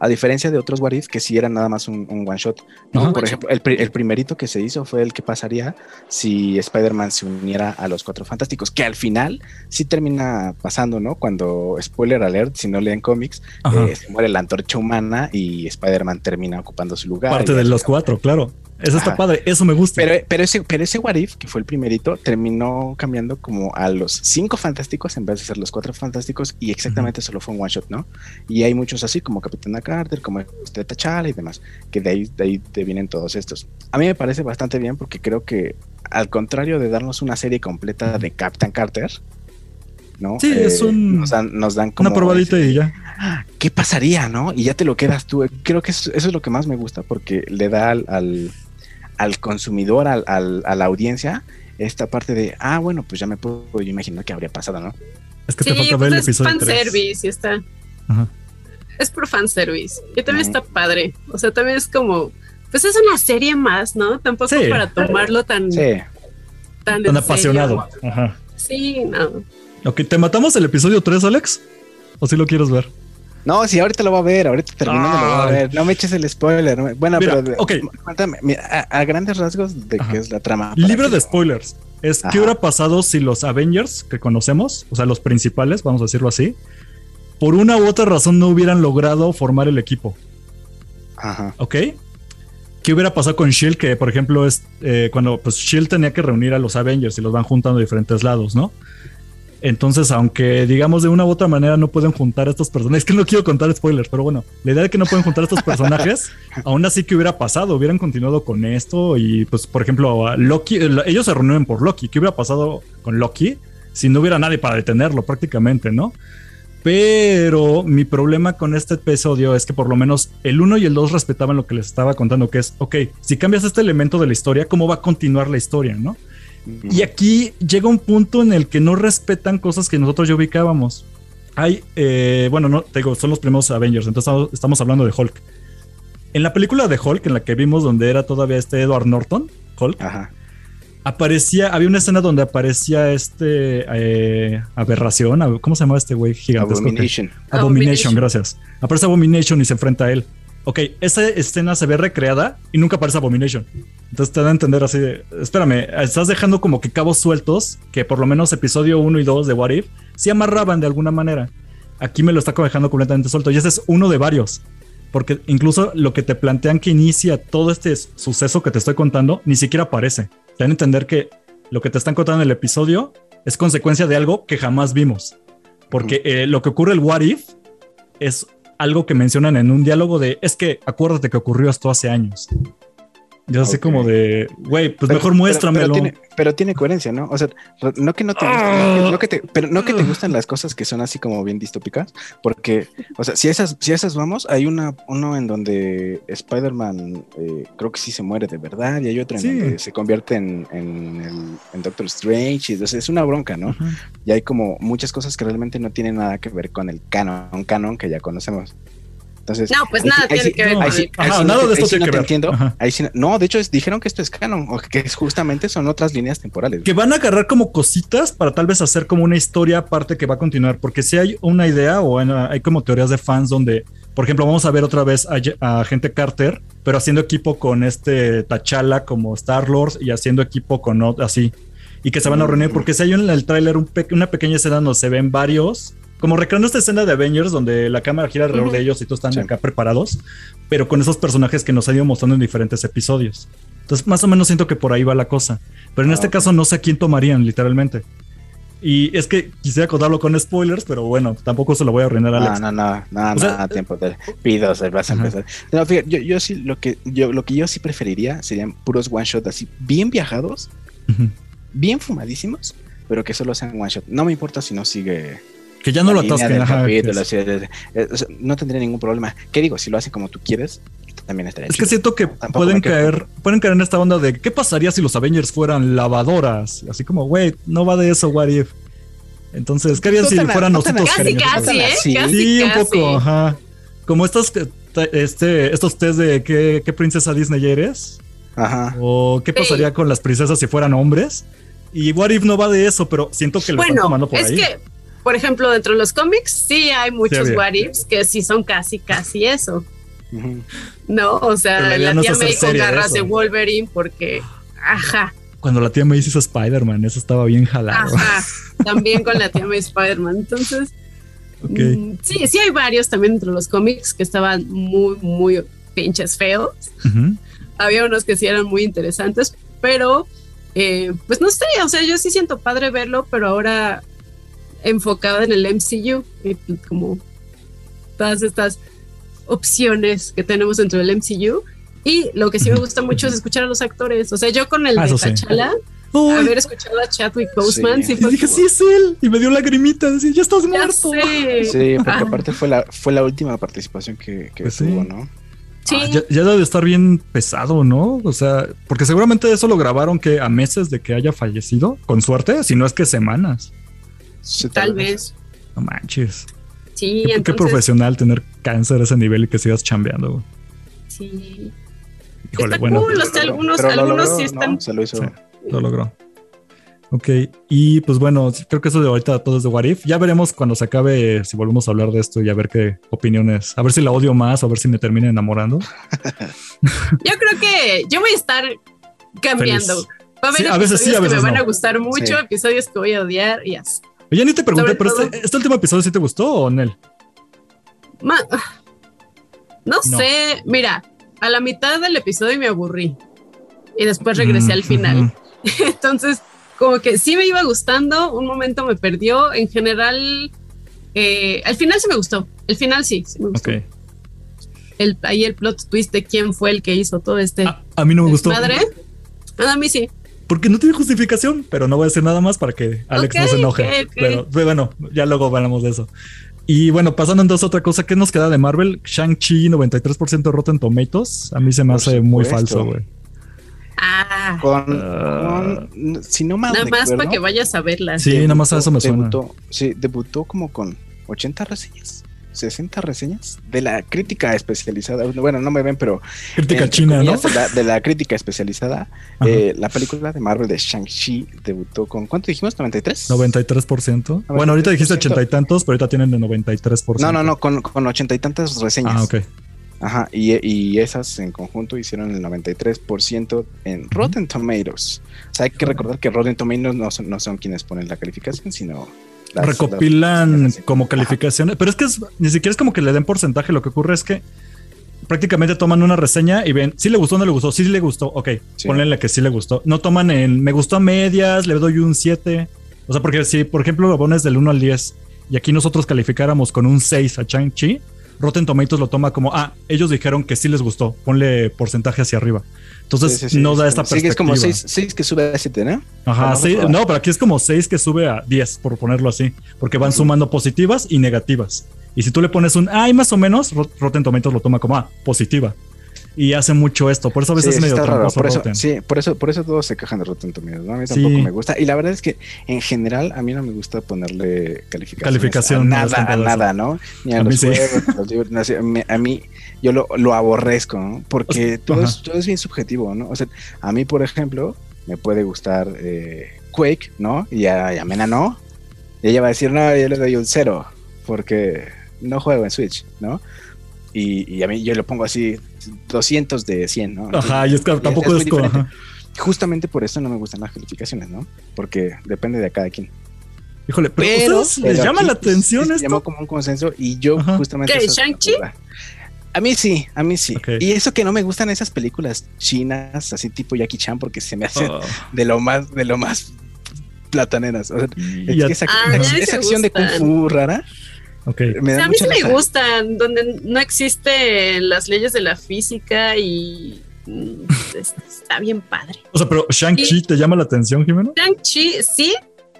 A diferencia de otros What If que sí eran nada más un, un one shot. ¿no? Ajá. Por ejemplo, el, el primerito que se hizo fue el que pasaría si Spider-Man se uniera a los Cuatro Fantásticos, que al final sí termina pasando, ¿no? Cuando, spoiler alert, si no leen cómics, eh, se muere la antorcha humana y Spider-Man termina ocupando su lugar. Parte de los cuatro, claro. Eso está Ajá. padre, eso me gusta. Pero, pero, ese, pero ese What If, que fue el primerito, terminó cambiando como a los cinco fantásticos en vez de ser los cuatro fantásticos y exactamente solo fue un one shot, ¿no? Y hay muchos así como Capitana Carter, como este T'Challa y demás, que de ahí, de ahí te vienen todos estos. A mí me parece bastante bien porque creo que al contrario de darnos una serie completa de Captain Carter, ¿no? Eh, Sí, es un- Nos dan, nos dan como... Una probadita y ya. ¿qué pasaría, no? Y ya te lo quedas tú. Creo que eso, eso es lo que más me gusta porque le da al, al, al consumidor, al, al- a la audiencia, esta parte de, ah, bueno, pues ya me puedo yo imaginar qué habría pasado, ¿no? Es que Sí, te falta ver pues el es episodio 3. fanservice y está. Ajá. Es por fanservice. Y también Ujú. está padre. O sea, también es como. Pues es una serie más, ¿no? Tampoco Sí. para tomarlo tan, Sí. tan, en Tan serio. apasionado. Ajá. Sí, no. Ok, ¿te matamos el episodio 3, Alex? ¿O si lo quieres ver? No, sí, ahorita lo voy a ver, ahorita terminando lo voy a ver. No me eches el spoiler. no me- Bueno, Mira, pero ok. cuéntame, mira, a, a grandes rasgos de qué es la trama. que- de spoilers. Es Ajá. qué hubiera pasado si los Avengers que conocemos, o sea, los principales, vamos a decirlo así, por una u otra razón no hubieran logrado formar el equipo. Ajá. ¿Ok? ¿Qué hubiera pasado con Shield? Que, por ejemplo, es eh, cuando pues, Shield tenía que reunir a los Avengers y los van juntando de diferentes lados, ¿no? Entonces, aunque digamos de una u otra manera no pueden juntar a estos personajes, es que no quiero contar spoilers, pero bueno, la idea de que no pueden juntar a estos personajes, aún así que hubiera pasado, hubieran continuado con esto y pues, por ejemplo, Loki, el- ellos se reúnen por Loki, ¿qué hubiera pasado con Loki si no hubiera nadie para detenerlo prácticamente, ¿no? Pero mi problema con este episodio es que por lo menos el 1 y el 2 respetaban lo que les estaba contando, que es, ok, si cambias este elemento de la historia, ¿cómo va a continuar la historia, no? Y aquí llega un punto en el que no respetan cosas que nosotros ya ubicábamos. Hay, eh, bueno, no, te digo, son los primeros Avengers, entonces estamos, hablando de Hulk. En la película de Hulk, en la que vimos donde era todavía este Edward Norton, Hulk, Ajá. aparecía, había una escena donde aparecía este eh, aberración, ab- ¿cómo se llamaba este güey gigantesco? Abomination. Abomination, Abomination. gracias. Aparece Abomination y se enfrenta a él. Ok, esa escena se ve recreada y nunca aparece Abomination. Entonces te da a entender así de, espérame, estás dejando como que cabos sueltos que por lo menos episodio 1 y 2 de What If sí amarraban de alguna manera. Aquí me lo está dejando completamente suelto y ese es uno de varios. Porque incluso lo que te plantean que inicia todo este suceso que te estoy contando ni siquiera aparece. Te dan a entender que lo que te están contando en el episodio es consecuencia de algo que jamás vimos. Porque eh, lo que ocurre el What If es algo que mencionan en un diálogo de es que acuérdate que ocurrió esto hace años. Y es así Ok. como de, güey, pues Pero- mejor pero- muéstramelo. Pero, tiene, pero tiene coherencia, ¿no? O sea, no que no te Ah. no que, no que te, pero no que te gustan las cosas que son así como bien distópicas, porque, o sea, si esas, si esas vamos, hay una, uno en donde Spider-Man eh, creo que sí se muere de verdad, y hay otro en Sí. donde se convierte en, en, el- en Doctor Strange, y entonces es una bronca, ¿no? Y hay como muchas cosas que realmente no tienen nada que ver con el canon, canon que ya conocemos. Entonces, No, pues nada tiene sí- que ver nada de esto tiene que ver. entiendo. Ajá. Ahí sí no, de hecho es- dijeron que esto es canon, o que es justamente son otras líneas temporales. que van a agarrar como cositas para tal vez hacer como una historia aparte que va a continuar, porque si hay una idea o en- hay como teorías de fans donde, por ejemplo, vamos a ver otra vez a, gente Carter, pero haciendo equipo con este T'Challa como Star Lord y haciendo equipo con así, y que se van a reunir, porque si hay en el tráiler un pe- una pequeña escena donde se ven varios, como recreando esta escena de Avengers donde la cámara gira alrededor de ellos y todos están Sí. acá preparados, pero con esos personajes que nos han ido mostrando en diferentes episodios. Entonces, más o menos siento que por ahí va la cosa. Pero en Ah, este caso no sé a quién tomarían, literalmente. Y es que quisiera contarlo con spoilers, pero bueno, tampoco se lo voy a arruinar a Alex. No, no, no, no, sea, no, tiempo de pido, se vas a empezar. No, fíjate, yo, yo sí lo que yo lo que yo sí preferiría serían puros one shot así, bien viajados, Ujú. bien fumadísimos, pero que solo sean one shot. No me importa si no sigue Que ya no lo atasquen. capítulo, eh, eh, no tendría ningún problema. ¿Qué digo? Si lo hace como tú quieres, también estaría es que siento que Tampoco pueden caer, pueden caer en esta onda de qué pasaría si los Avengers fueran lavadoras. Así como, güey, no va de eso, what if. Entonces, ¿qué harían si fueran nosotros Casi, cariñosos? casi, ¿eh? Sí. Casi, Sí, un casi. poco, ajá. Como te- este, estos test de qué, qué princesa Disney eres. Ajá. O qué Sí. pasaría con las princesas si fueran hombres. Y What If no va de eso, pero siento que lo están tomando por es ahí. que, por ejemplo, dentro de los cómics, sí hay muchos había. what ifs que sí son casi, casi eso. No, o sea, la no tía hacer May con garras eso. de Wolverine, porque, ajá, Cuando la tía me hizo Spider-Man, eso estaba bien jalado. ajá, también con la tía May Spider-Man. Entonces, mm, sí, sí hay varios también dentro de los cómics que estaban muy, muy pinches feos. Había unos que sí eran muy interesantes, pero eh, pues no sé, o sea, yo sí siento padre verlo, pero ahora enfocado en el MCU, y como todas estas opciones que tenemos dentro del MCU. Y lo que sí me gusta mucho es escuchar a los actores. O sea, yo con el Ah, de sí. T'Challa, Uy, haber escuchado a Chadwick Boseman, Sí. sí, y dije, como, sí es él. Y me dio lagrimita. Decía, ya estás ya muerto. sé. Sí, porque Ah, aparte fue la, fue la última participación que, que Pues sí. tuvo, ¿no? sí. Ah, ya, ya debe de estar bien pesado, ¿no? O sea, porque seguramente eso lo grabaron que a meses de que haya fallecido, con suerte, si no es que semanas. Sí, tal vez. No manches. Sí, Qué, qué entonces, profesional tener cáncer a ese nivel y que sigas chambeando. güey. sí. Híjole, Está bueno, cool. De lo- algunos- pero lo algunos logró, sí ¿no? están- Se lo hizo. Sí. lo logró. Ok, y pues bueno, creo que eso de ahorita todo es de What If. Ya veremos cuando se acabe si volvemos a hablar de esto y a ver qué opiniones. A ver si la odio más o a ver si me termina enamorando. Yo creo que yo voy a estar cambiando. Feliz. Va a haber Sí, a veces sí, a que veces me van no. a gustar mucho, Sí. episodios que voy a odiar y así. Oye, ni te pregunté, Sobre pero todo- este, este último episodio sí te gustó o Nel? Ma- no, No. sé, mira, a la mitad del episodio me aburrí y después regresé Mm, al final. Entonces, como que sí me iba gustando, un momento me perdió. En general, eh, al final sí me gustó. El final sí, sí me gustó. Ok. El, ahí el plot twist de quién fue el que hizo todo este A, a mí no me gustó. madre. A mí sí. Porque no tiene justificación, pero no voy a decir nada más para que Alex no Ok, se enoje. Pero pero bueno, ya luego hablamos de eso. Y bueno, pasando entonces a otra cosa, ¿qué nos queda de Marvel? Shang-Chi, 93% Rotten Tomatoes. A mí se me Por hace muy falso, güey. Ah, Con, Ah. con- si no mal nada más para que vayas a verla. Sí, nada más a eso me suena. debutó, Sí, debutó como con 80 reseñas, 60 reseñas de la crítica especializada. Bueno, no me ven, pero Crítica china, ¿no? de, la, de la crítica especializada. Eh, la película de Marvel de Shang-Chi debutó con ¿cuánto dijimos? ¿93? 93%. Bueno, ahorita dijiste 80 y tantos, pero ahorita tienen de 93%. No, no, no, con, con 80 y tantas reseñas. Ah, ok. Ajá, y, y esas en conjunto hicieron el 93% en Rotten Tomatoes. O sea, hay que recordar que Rotten Tomatoes no son, no son quienes ponen la calificación, sino las- Recopilan las- como Ajá. calificaciones, pero es que es- ni siquiera es como que le den porcentaje. Lo que ocurre es que prácticamente toman una reseña y ven si le gustó o no le gustó. Si le gustó, ok, Sí. ponle que sí le gustó. No toman en me gustó a medias, le doy un 7. O sea, porque si por ejemplo lo pones del 1 al 10 y aquí nosotros calificáramos con un 6 a Chang-Chi, Rotten Tomatoes lo toma como, ah, ellos dijeron que sí les gustó, ponle porcentaje hacia arriba. Entonces Sí, sí, sí, no da esta perspectiva. que es como 6 que sube a 7, ¿no? Ajá, recuerdo. no, pero aquí es como 6 que sube a 10, por ponerlo así, porque van sumando positivas y negativas. Y si tú le pones un ay, más o menos, Rot- Rotten Tomatoes lo toma como ah, positiva. Y hace mucho esto, por eso a veces Sí, es medio está raro. Por eso, sí, por eso, por eso todos se quejan de Rotten Tomatoes, ¿no? A mí Sí. tampoco me gusta. Y la verdad es que en general a mí no me gusta ponerle calificaciones Calificación, a nada, a nada, ¿no? Ni a, A mí los sí. juegos, a los libros, no a mí yo lo, lo aborrezco, ¿no? Porque todo es, todo es bien subjetivo, ¿no? O sea, a mí, por ejemplo, me puede gustar eh, Quake, ¿no? Y a, y a Mena no. Y ella va a decir, no, yo le doy un cero, porque no juego en Switch, ¿no? Y, y a mí yo lo pongo así 200 de 100, ¿no? Ajá, y es que tampoco es, como-. Justamente por eso no me gustan las calificaciones, ¿no? Porque depende de cada quien. Híjole, pero, Pero, ¿a ustedes les pero llama aquí, la atención se esto? llamó como un consenso y yo Ajá. justamente... ¿Qué, Shang-Chi? A mí sí, a mí sí. Y eso que no me gustan esas películas chinas, así tipo Jackie Chan, porque se me hacen Oh, de lo más, de lo más plataneras. O sea, y es que esa, Ah, esa- esa acción de Kung. Fu rara O sea, a mí sí me gustan, donde no existe las leyes de la física y mm, es- está bien padre. O sea, pero Shang-Chi te llama la atención, Jimeno? Shang-Chi, sí,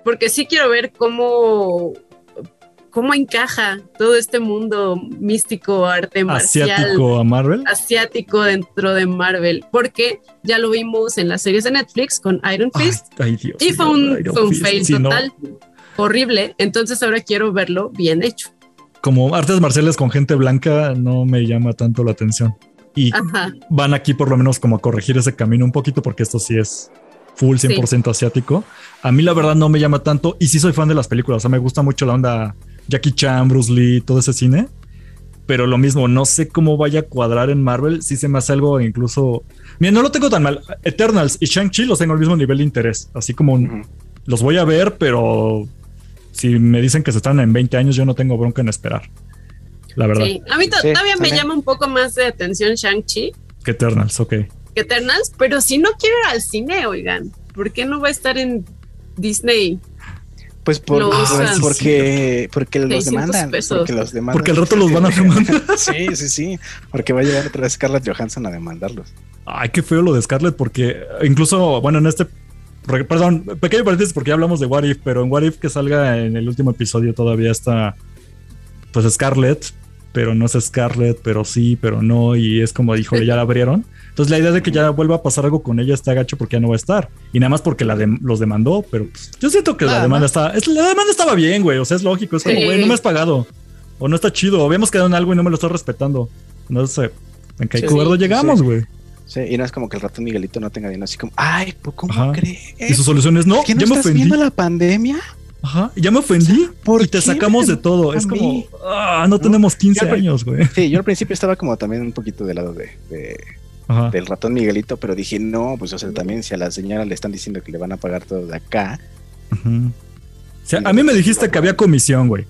porque sí quiero ver cómo, cómo encaja todo este mundo místico, arte marcial, Asiático a Marvel. asiático dentro de Marvel, porque ya lo vimos en las series de Netflix con Iron Fist ay, Dios. y fue un, fue fail no, total, horrible. Entonces ahora quiero verlo bien hecho. Como artes marciales con gente blanca no me llama tanto la atención. Y Ajá. van aquí por lo menos como a corregir ese camino un poquito porque esto sí es full 100% asiático. A mí la verdad no me llama tanto y sí soy fan de las películas, o sea, me gusta mucho la onda Jackie Chan, Bruce Lee, todo ese cine. Pero lo mismo, no sé cómo vaya a cuadrar en Marvel. Si se me hace algo incluso. Mira, no lo tengo tan mal. Eternals y Shang-Chi los tengo al mismo nivel de interés. Así como los voy a ver, pero si me dicen que se están en 20 años, yo no tengo bronca en esperar. La verdad. Sí, a mí todavía me llama un poco más de atención Shang-Chi. Que Eternals, ok. Que Eternals, pero si no quiero ir al cine, oigan, ¿por qué no va a estar en Disney? Pues por, porque, porque los demandan. Porque los demandan. Porque el rato los van a demandar. sí, sí, sí. Porque va a llegar otra vez Scarlett Johansson a demandarlos. Ay, qué feo lo de Scarlett, porque incluso, bueno, en este. Perdón, pequeño paréntesis porque ya hablamos de What If, pero en What If que salga en el último episodio todavía está. Pues Scarlett, pero no es Scarlett, pero sí, pero no. Y es como dijo, ya la abrieron. Entonces la idea de que ya vuelva a pasar algo con ella está gacho porque ya no va a estar. Y nada más porque la los demandó, pero pues, yo siento que la demanda está, la demanda estaba bien, güey. O sea, es lógico, es como, güey, no me has pagado. O no está chido, habíamos quedado en algo y no me lo estás respetando. No sé, en qué acuerdo llegamos, güey. Sí, y no es como que el ratón Miguelito no tenga dinero, así como, ay, ¿cómo crees? Y su solución es no, ¿Qué no ya me ofendí. viendo la pandemia? Ajá, ya me ofendí ¿Por y te sacamos de todo. Es como, ah, no, tenemos 15 años, güey. Sí, yo al principio estaba como también un poquito del lado de, del ratón Miguelito, pero dije, no, pues o sea, también si a la señora le están diciendo que le van a pagar todo de acá. o sea, a mí me dijiste que había comisión, güey.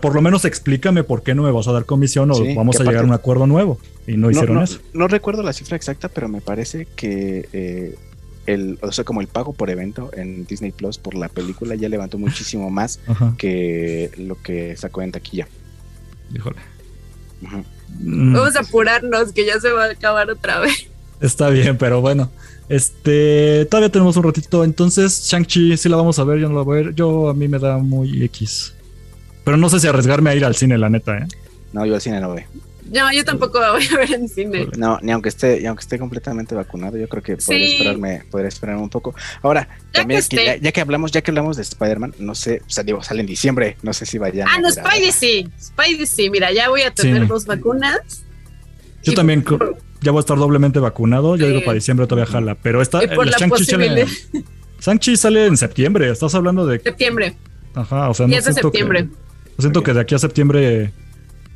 Por lo menos explícame por qué no me vas a dar comisión o vamos a llegar a un acuerdo nuevo. Y no, hicieron eso. No recuerdo la cifra exacta, pero me parece que eh, el, o sea, como el pago por evento en Disney Plus por la película ya levantó muchísimo más que lo que sacó en taquilla. Híjole. Mm. Vamos a apurarnos, que ya se va a acabar otra vez. Está bien, pero bueno. Este, todavía tenemos un ratito. Entonces, Shang-Chi, sí la vamos a ver, yo no la voy a ver. Yo a mí me da muy X. Pero no sé si arriesgarme a ir al cine, la neta, ¿eh? No, yo al cine no voy. No, yo tampoco voy a ver en cine. No, ni aunque esté, aunque esté completamente vacunado, yo creo que podría esperarme, podría esperar un poco. Ahora, también ya, que hablamos, ya que hablamos de Spider-Man, no sé, o sea, digo, sale en diciembre, no sé si vayan. Ah, no, Spidey sí, Spidey sí, mira, ya voy a tener dos vacunas. Yo también ya voy a estar doblemente vacunado, yo digo para diciembre todavía jala, pero esta Shang-Chi sale, Shang-Chi sale en septiembre, estás hablando de septiembre. Ajá, o sea, no es de septiembre. Siento que de aquí a septiembre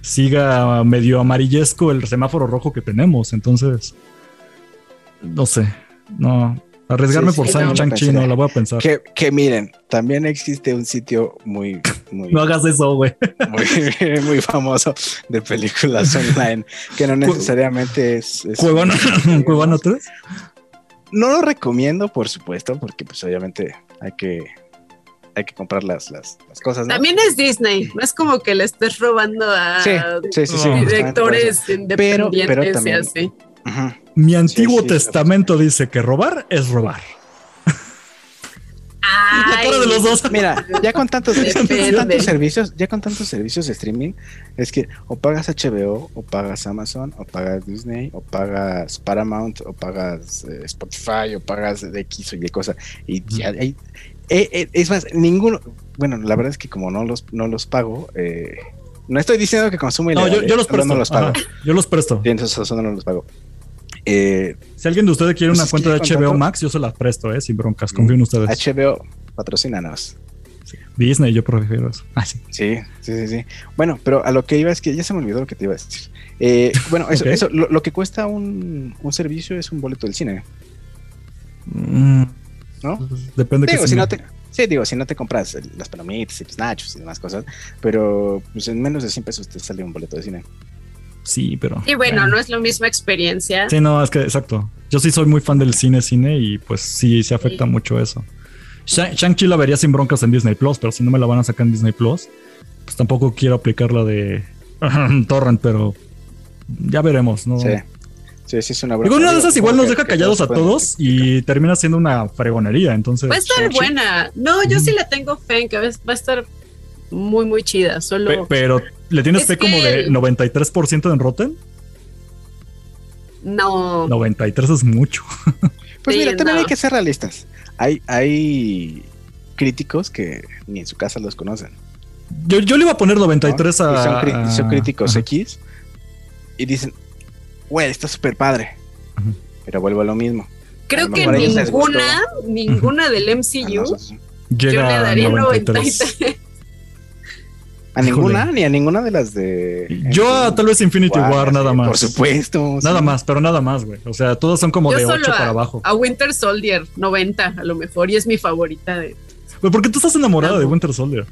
siga medio amarillesco el semáforo rojo que tenemos. Entonces, no sé, no. Arriesgarme por San Chang-Chi no, la voy a pensar. Que, que, miren, también existe un sitio muy, muy no hagas eso, güey. Muy, muy, famoso de películas online, que no necesariamente es. es ¿Cuevana, 3? No lo recomiendo, por supuesto, porque pues obviamente hay que hay que comprar las, las, cosas. También es Disney, no es como que le estés robando a directores independientes y así. Mi Antiguo Testamento dice que robar es robar. de los dos. Mira, ya con tantos, tantos servicios, ya con tantos servicios de streaming, es que o pagas HBO, o pagas Amazon, o pagas Disney, o pagas Paramount, o pagas eh, Spotify, o pagas de X o Y cosa. Y ya hay, eh, eh, es más, ninguno. Bueno, la verdad es que como no los, no los pago, eh, no estoy diciendo que consumo. No, yo, los presto. No los pago. yo los presto. Entonces, no los pago. si alguien de ustedes quiere una pues cuenta de HBO Max, yo se la presto, ¿eh? Sin broncas. Confío en ustedes. HBO, patrocínanos. Disney, yo prefiero eso. Ah, sí. sí. sí, sí, Bueno, pero a lo que iba es que ya se me olvidó lo que te iba a decir. bueno, eso, eso lo, que cuesta un, un, servicio es un boleto del cine. Mm. ¿No? Depende digo, si no te, Sí, digo, si no te compras las palomitas y los nachos y demás cosas, pero pues en menos de 100 pesos te sale un boleto de cine. Sí, pero. Y bueno, no es la misma experiencia. Sí, no, es que exacto. Yo sí soy muy fan del cine, cine y pues sí, se afecta mucho eso. Shang-Chi la vería sin broncas en Disney Plus, pero si no me la van a sacar en Disney Plus, pues tampoco quiero aplicar la de Torrent, pero ya veremos, ¿no? Sí. Sí, sí, es una broma. una de esas igual nos deja callados a todos y termina siendo una fregonería, entonces. Va a estar buena. No, yo sí le tengo fe en que va a estar muy, muy chida. Solo. pero, ¿le tienes fe como de 93% en Rotten? No. 93 es mucho. Pues mira, también hay que ser realistas. Hay, hay críticos que ni en su casa los conocen. Yo, yo le iba a poner 93 a. son, críticos X y dicen, güey, está súper padre. Pero vuelvo a lo mismo. Creo que ninguna, ninguna del MCU. Llega yo le daría 93. 93. ¿A ninguna? Ni a ninguna de las de. Yo a tal vez Infinity War, nada sí, más. Por supuesto. Nada sí. más, pero nada más, güey. O sea, todas son como Yo de solo 8 a- para abajo. A Winter Soldier, 90 a lo mejor, y es mi favorita de. Güey, ¿Por qué tú estás enamorada de. Winter Soldier?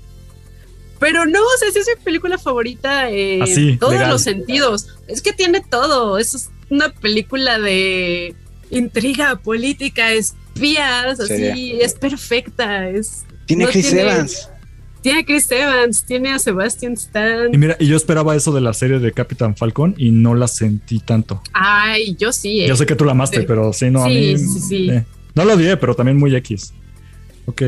Pero no, o sea, sí es mi película favorita en Así, todos legal. los sentidos. Es que tiene todo. Es una película de intriga política, espías, así, Sí. es perfecta. Es, Tiene no Chris tiene- Evans. Tiene a Chris Evans, tiene a Sebastian Stan. Y mira, y yo esperaba eso de la serie de Capitán Falcon y no la sentí tanto. Ay, yo sí. eh. Yo sé que tú la amaste, Sí. pero sí, no, a mí. sí, sí. eh, no lo odié, pero también muy X. Ok.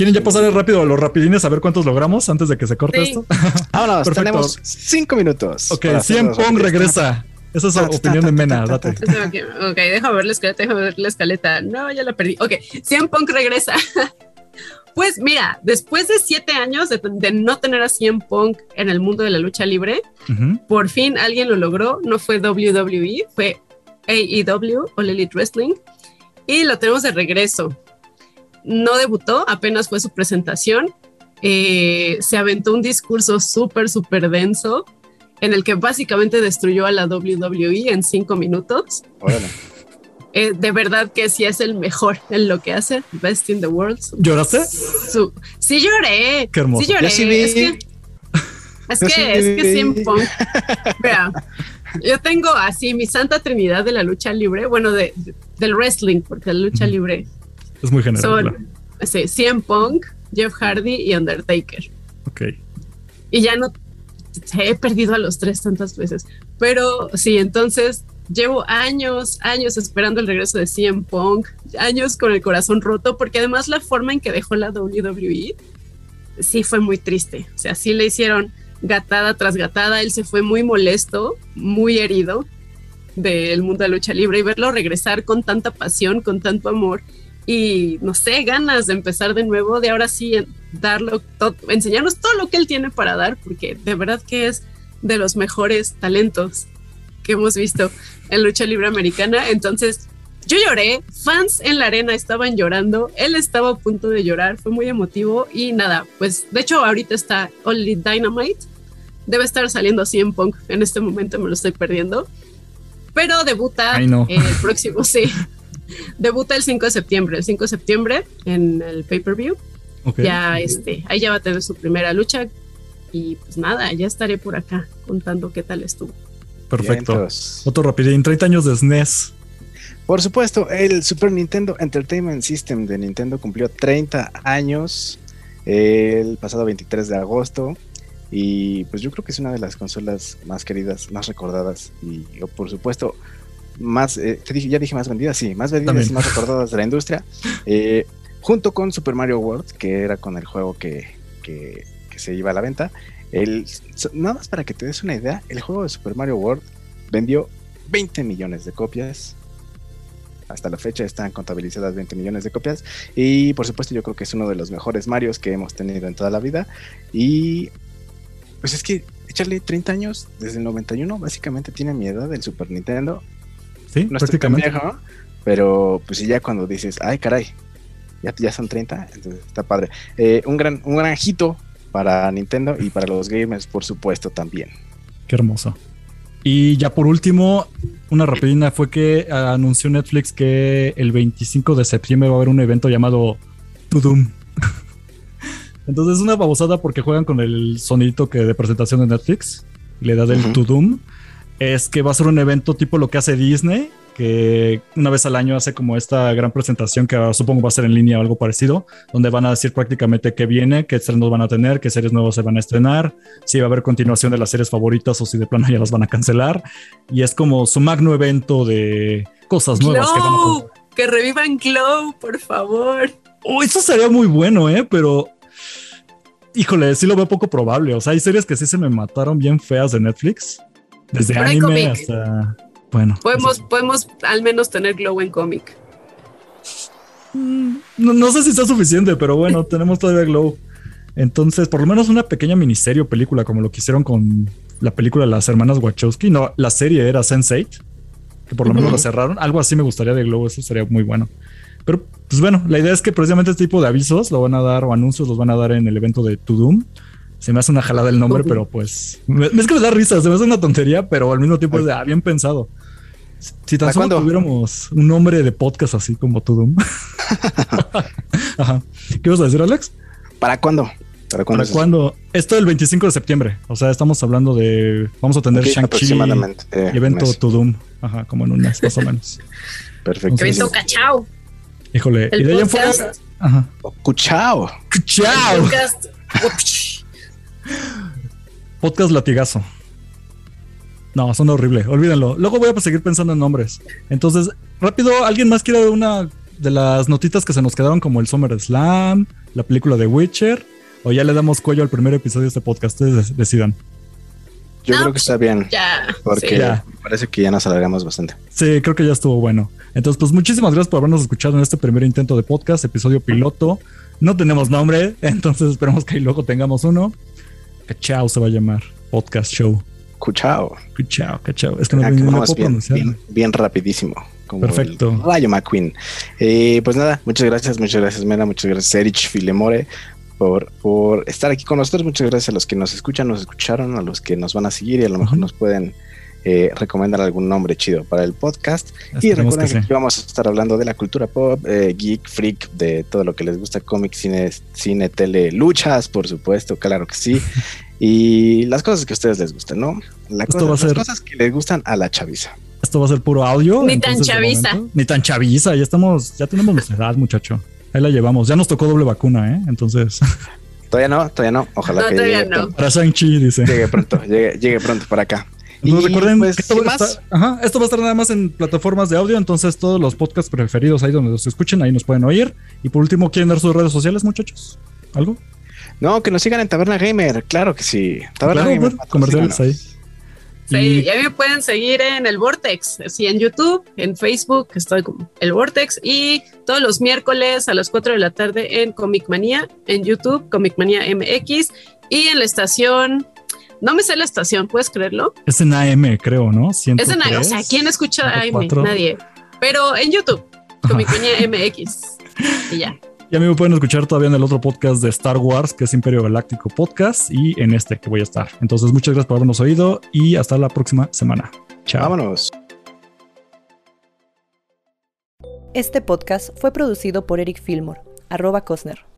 ¿Quieren ya pasar rápido a los rapidines a ver cuántos logramos antes de que se corte Sí. esto? Vámonos, Perfecto. tenemos cinco minutos. Ok, para hacer 100 los Pong regresa. Esa es la opinión de Mena, date. Ok, déjame ver la escaleta, déjame ver la escaleta. No, ya la perdí. Ok, 100 Punk regresa. Pues mira, después de siete años de, de no tener a 100 Punk en el mundo de la lucha libre, por fin alguien lo logró. No fue WWE, fue AEW o Elite Wrestling. Y lo tenemos de regreso. No debutó, apenas fue su presentación. Eh, se aventó un discurso súper, súper denso en el que básicamente destruyó a la WWE en cinco minutos. Órale. Eh, de verdad que sí es el mejor en lo que hace, Best in the World. ¿Lloraste? Su- sí lloré. Qué hermoso. Sí lloré. Sí. Es que, es que, sí es que. CM Punk. Vea, yo tengo así mi santa trinidad de la lucha libre, bueno, de, de- del wrestling, porque la lucha libre Es muy general. claro. sí, CM Punk, Jeff Hardy y Undertaker. Ok. y ya no he perdido a los tres tantas veces. Pero sí, entonces llevo años, años esperando el regreso de CM Punk, años con el corazón roto, porque además la forma en que dejó la WWE sí fue muy triste. O sea, sí le hicieron gatada tras gatada, él se fue muy molesto, muy herido del mundo de la lucha libre y verlo regresar con tanta pasión, con tanto amor y no sé, ganas de empezar de nuevo, de ahora sí darlo, todo, enseñarnos todo lo que él tiene para dar, porque de verdad que es de los mejores talentos que hemos visto en lucha libre americana. Entonces, yo lloré, fans en la arena estaban llorando, él estaba a punto de llorar, fue muy emotivo y nada, pues de hecho ahorita está Only Dynamite, debe estar saliendo así en Punk, en este momento me lo estoy perdiendo, pero debuta Ay, no. el próximo, sí, debuta el 5 de septiembre, el 5 de septiembre en el pay-per-view, Ok. ya este, ahí ya va a tener su primera lucha y pues nada, ya estaré por acá contando qué tal estuvo. Perfecto. Vientos. Otro rapidín. 30 años de E SNES. Por supuesto, el Super Nintendo Entertainment System de Nintendo cumplió 30 años el pasado 23 de agosto. Y pues yo creo que es una de las consolas más queridas, más recordadas y por supuesto más, eh, te dije, ya dije más vendidas, sí, más vendidas También. y más recordadas de la industria. Eh, junto con Super Mario World, que era con el juego que, que- que se iba a la venta. El, nada más para que te des una idea, el juego de Super Mario World vendió 20 millones de copias. Hasta la fecha están contabilizadas 20 millones de copias. Y por supuesto yo creo que es uno de los mejores Marios que hemos tenido en toda la vida. Y pues es que echarle 30 años desde el 91 básicamente tiene mi edad del Super Nintendo. Sí, No estoy pero pues sí, ya cuando dices, ay caray, ya, ya son 30, entonces está padre. Eh, un gran un gran hito para Nintendo y para los gamers por supuesto también. Qué hermoso. Y ya por último, una rapidina fue que anunció Netflix que el 25 de septiembre va a haber un evento llamado Tudum. Entonces es una babosada porque juegan con el sonidito que de presentación de Netflix, le da del Ujú. Tudum. Es que va a ser un evento tipo lo que hace Disney, que una vez al año hace como esta gran presentación que ahora supongo va a ser en línea o algo parecido, donde van a decir prácticamente qué viene, qué estrenos van a tener, qué series nuevas se van a estrenar, si va a haber continuación de las series favoritas o si de plano ya las van a cancelar. Y es como su magno evento de cosas nuevas que van a Glow, que revivan Glow, por favor. Oh, eso sería muy bueno, ¿eh? Pero, híjole, sí lo veo poco probable. O sea, hay series que sí se me mataron bien feas de Netflix. Desde Pero anime hasta... Bueno. Podemos, podemos al menos tener Glow en cómic. Mm, No, no sé si está suficiente, pero bueno, tenemos todavía Glow. Entonces, por lo menos una pequeña miniserie o película, como lo que hicieron con la película de las hermanas Wachowski. No, la serie era Sense8. que por lo menos lo cerraron. Algo así me gustaría de Globo, eso sería muy bueno. Pero pues bueno, la idea es que precisamente este tipo de avisos lo van a dar o anuncios los van a dar en el evento de Tudum. Se me hace una jalada el nombre, pero pues es que me da risa, se me hace una tontería, pero al mismo tiempo es de, ah, bien pensado. Si tan solo tuviéramos un nombre de podcast así como Tudum. Ajá. ¿Qué vas a decir, Alex? ¿Para cuándo? ¿Para cuándo? ¿Para cuándo? Esto el 25 de septiembre. O sea, estamos hablando de. Vamos a tener Shang-Chi. Eh, evento Tudum. Ajá, como en un mes, más o menos. Perfecto. Evento Cachao. Híjole. y de ahí en fuera. Ajá. Cuchao. Cuchao. Podcast. latigazo. No, son horrible, olvídenlo. Luego voy a seguir pensando en nombres. Entonces, rápido, ¿alguien más quiere una de las notitas que se nos quedaron como el Summer Slam, la película de Witcher? ¿O ya le damos cuello al primer episodio de este podcast? Ustedes decidan. Yo creo que está bien. Ya. Porque parece que ya nos alargamos bastante. Sí, creo que ya estuvo bueno. Entonces, pues muchísimas gracias por habernos escuchado en este primer intento de podcast, episodio piloto. No tenemos nombre, entonces esperemos que luego tengamos uno. Cachao se va a llamar Podcast Show. Cuchao. Cuchao, cachao. Es que no, no, puedo bien, bien, rapidísimo. Perfecto. Rayo McQueen. Eh, pues nada, muchas gracias, muchas gracias, Mena, muchas gracias, Erich Filemore, por, por estar aquí con nosotros. Muchas gracias a los que nos escuchan, nos escucharon, a los que nos van a seguir y a lo mejor nos pueden eh, recomendar algún nombre chido para el podcast. y recuerden que, aquí vamos a estar hablando de la cultura pop, eh, geek, freak, de todo lo que les gusta, cómics, cine, cine, tele, luchas, por supuesto, claro que sí. y las cosas que a ustedes les gustan, ¿no? La las cosas que les gustan a la chaviza. Esto va a ser puro audio. Ni tan chaviza. Ni tan chaviza. Ya estamos, ya tenemos nuestra edad, muchacho. Ahí la llevamos. Ya nos tocó doble vacuna, ¿eh? Entonces. Todavía no, todavía no. Ojalá que llegue no. Para Shang-Chi, dice. Llegue pronto, llegue, llegue pronto para acá. Y recuerden pues, esto, va esto va a estar nada más en plataformas de audio, entonces todos los podcasts preferidos ahí donde los escuchen, ahí nos pueden oír. Y por último, ¿quieren dar sus redes sociales, muchachos? ¿Algo? No, que nos sigan en Taberna Gamer, claro que sí. Taberna Gamer. Comerciales ahí. Sí, y a mí me pueden seguir en el Vortex, sí, en YouTube, en Facebook, estoy como el Vortex, y todos los miércoles a las 4 de la tarde en Comic Manía, en YouTube, Comic Manía MX, y en la estación no me sé la estación, ¿puedes creerlo? Es en AM, creo, ¿no? es en AM. O sea, ¿quién escucha AM? Nadie. Pero en YouTube, con mi MX. Y ya. Y a mí me pueden escuchar todavía en el otro podcast de Star Wars, que es Imperio Galáctico Podcast, y en este que voy a estar. Entonces, muchas gracias por habernos oído y hasta la próxima semana. Chao. Vámonos. Este podcast fue producido por Eric Fillmore, arroba Cosner.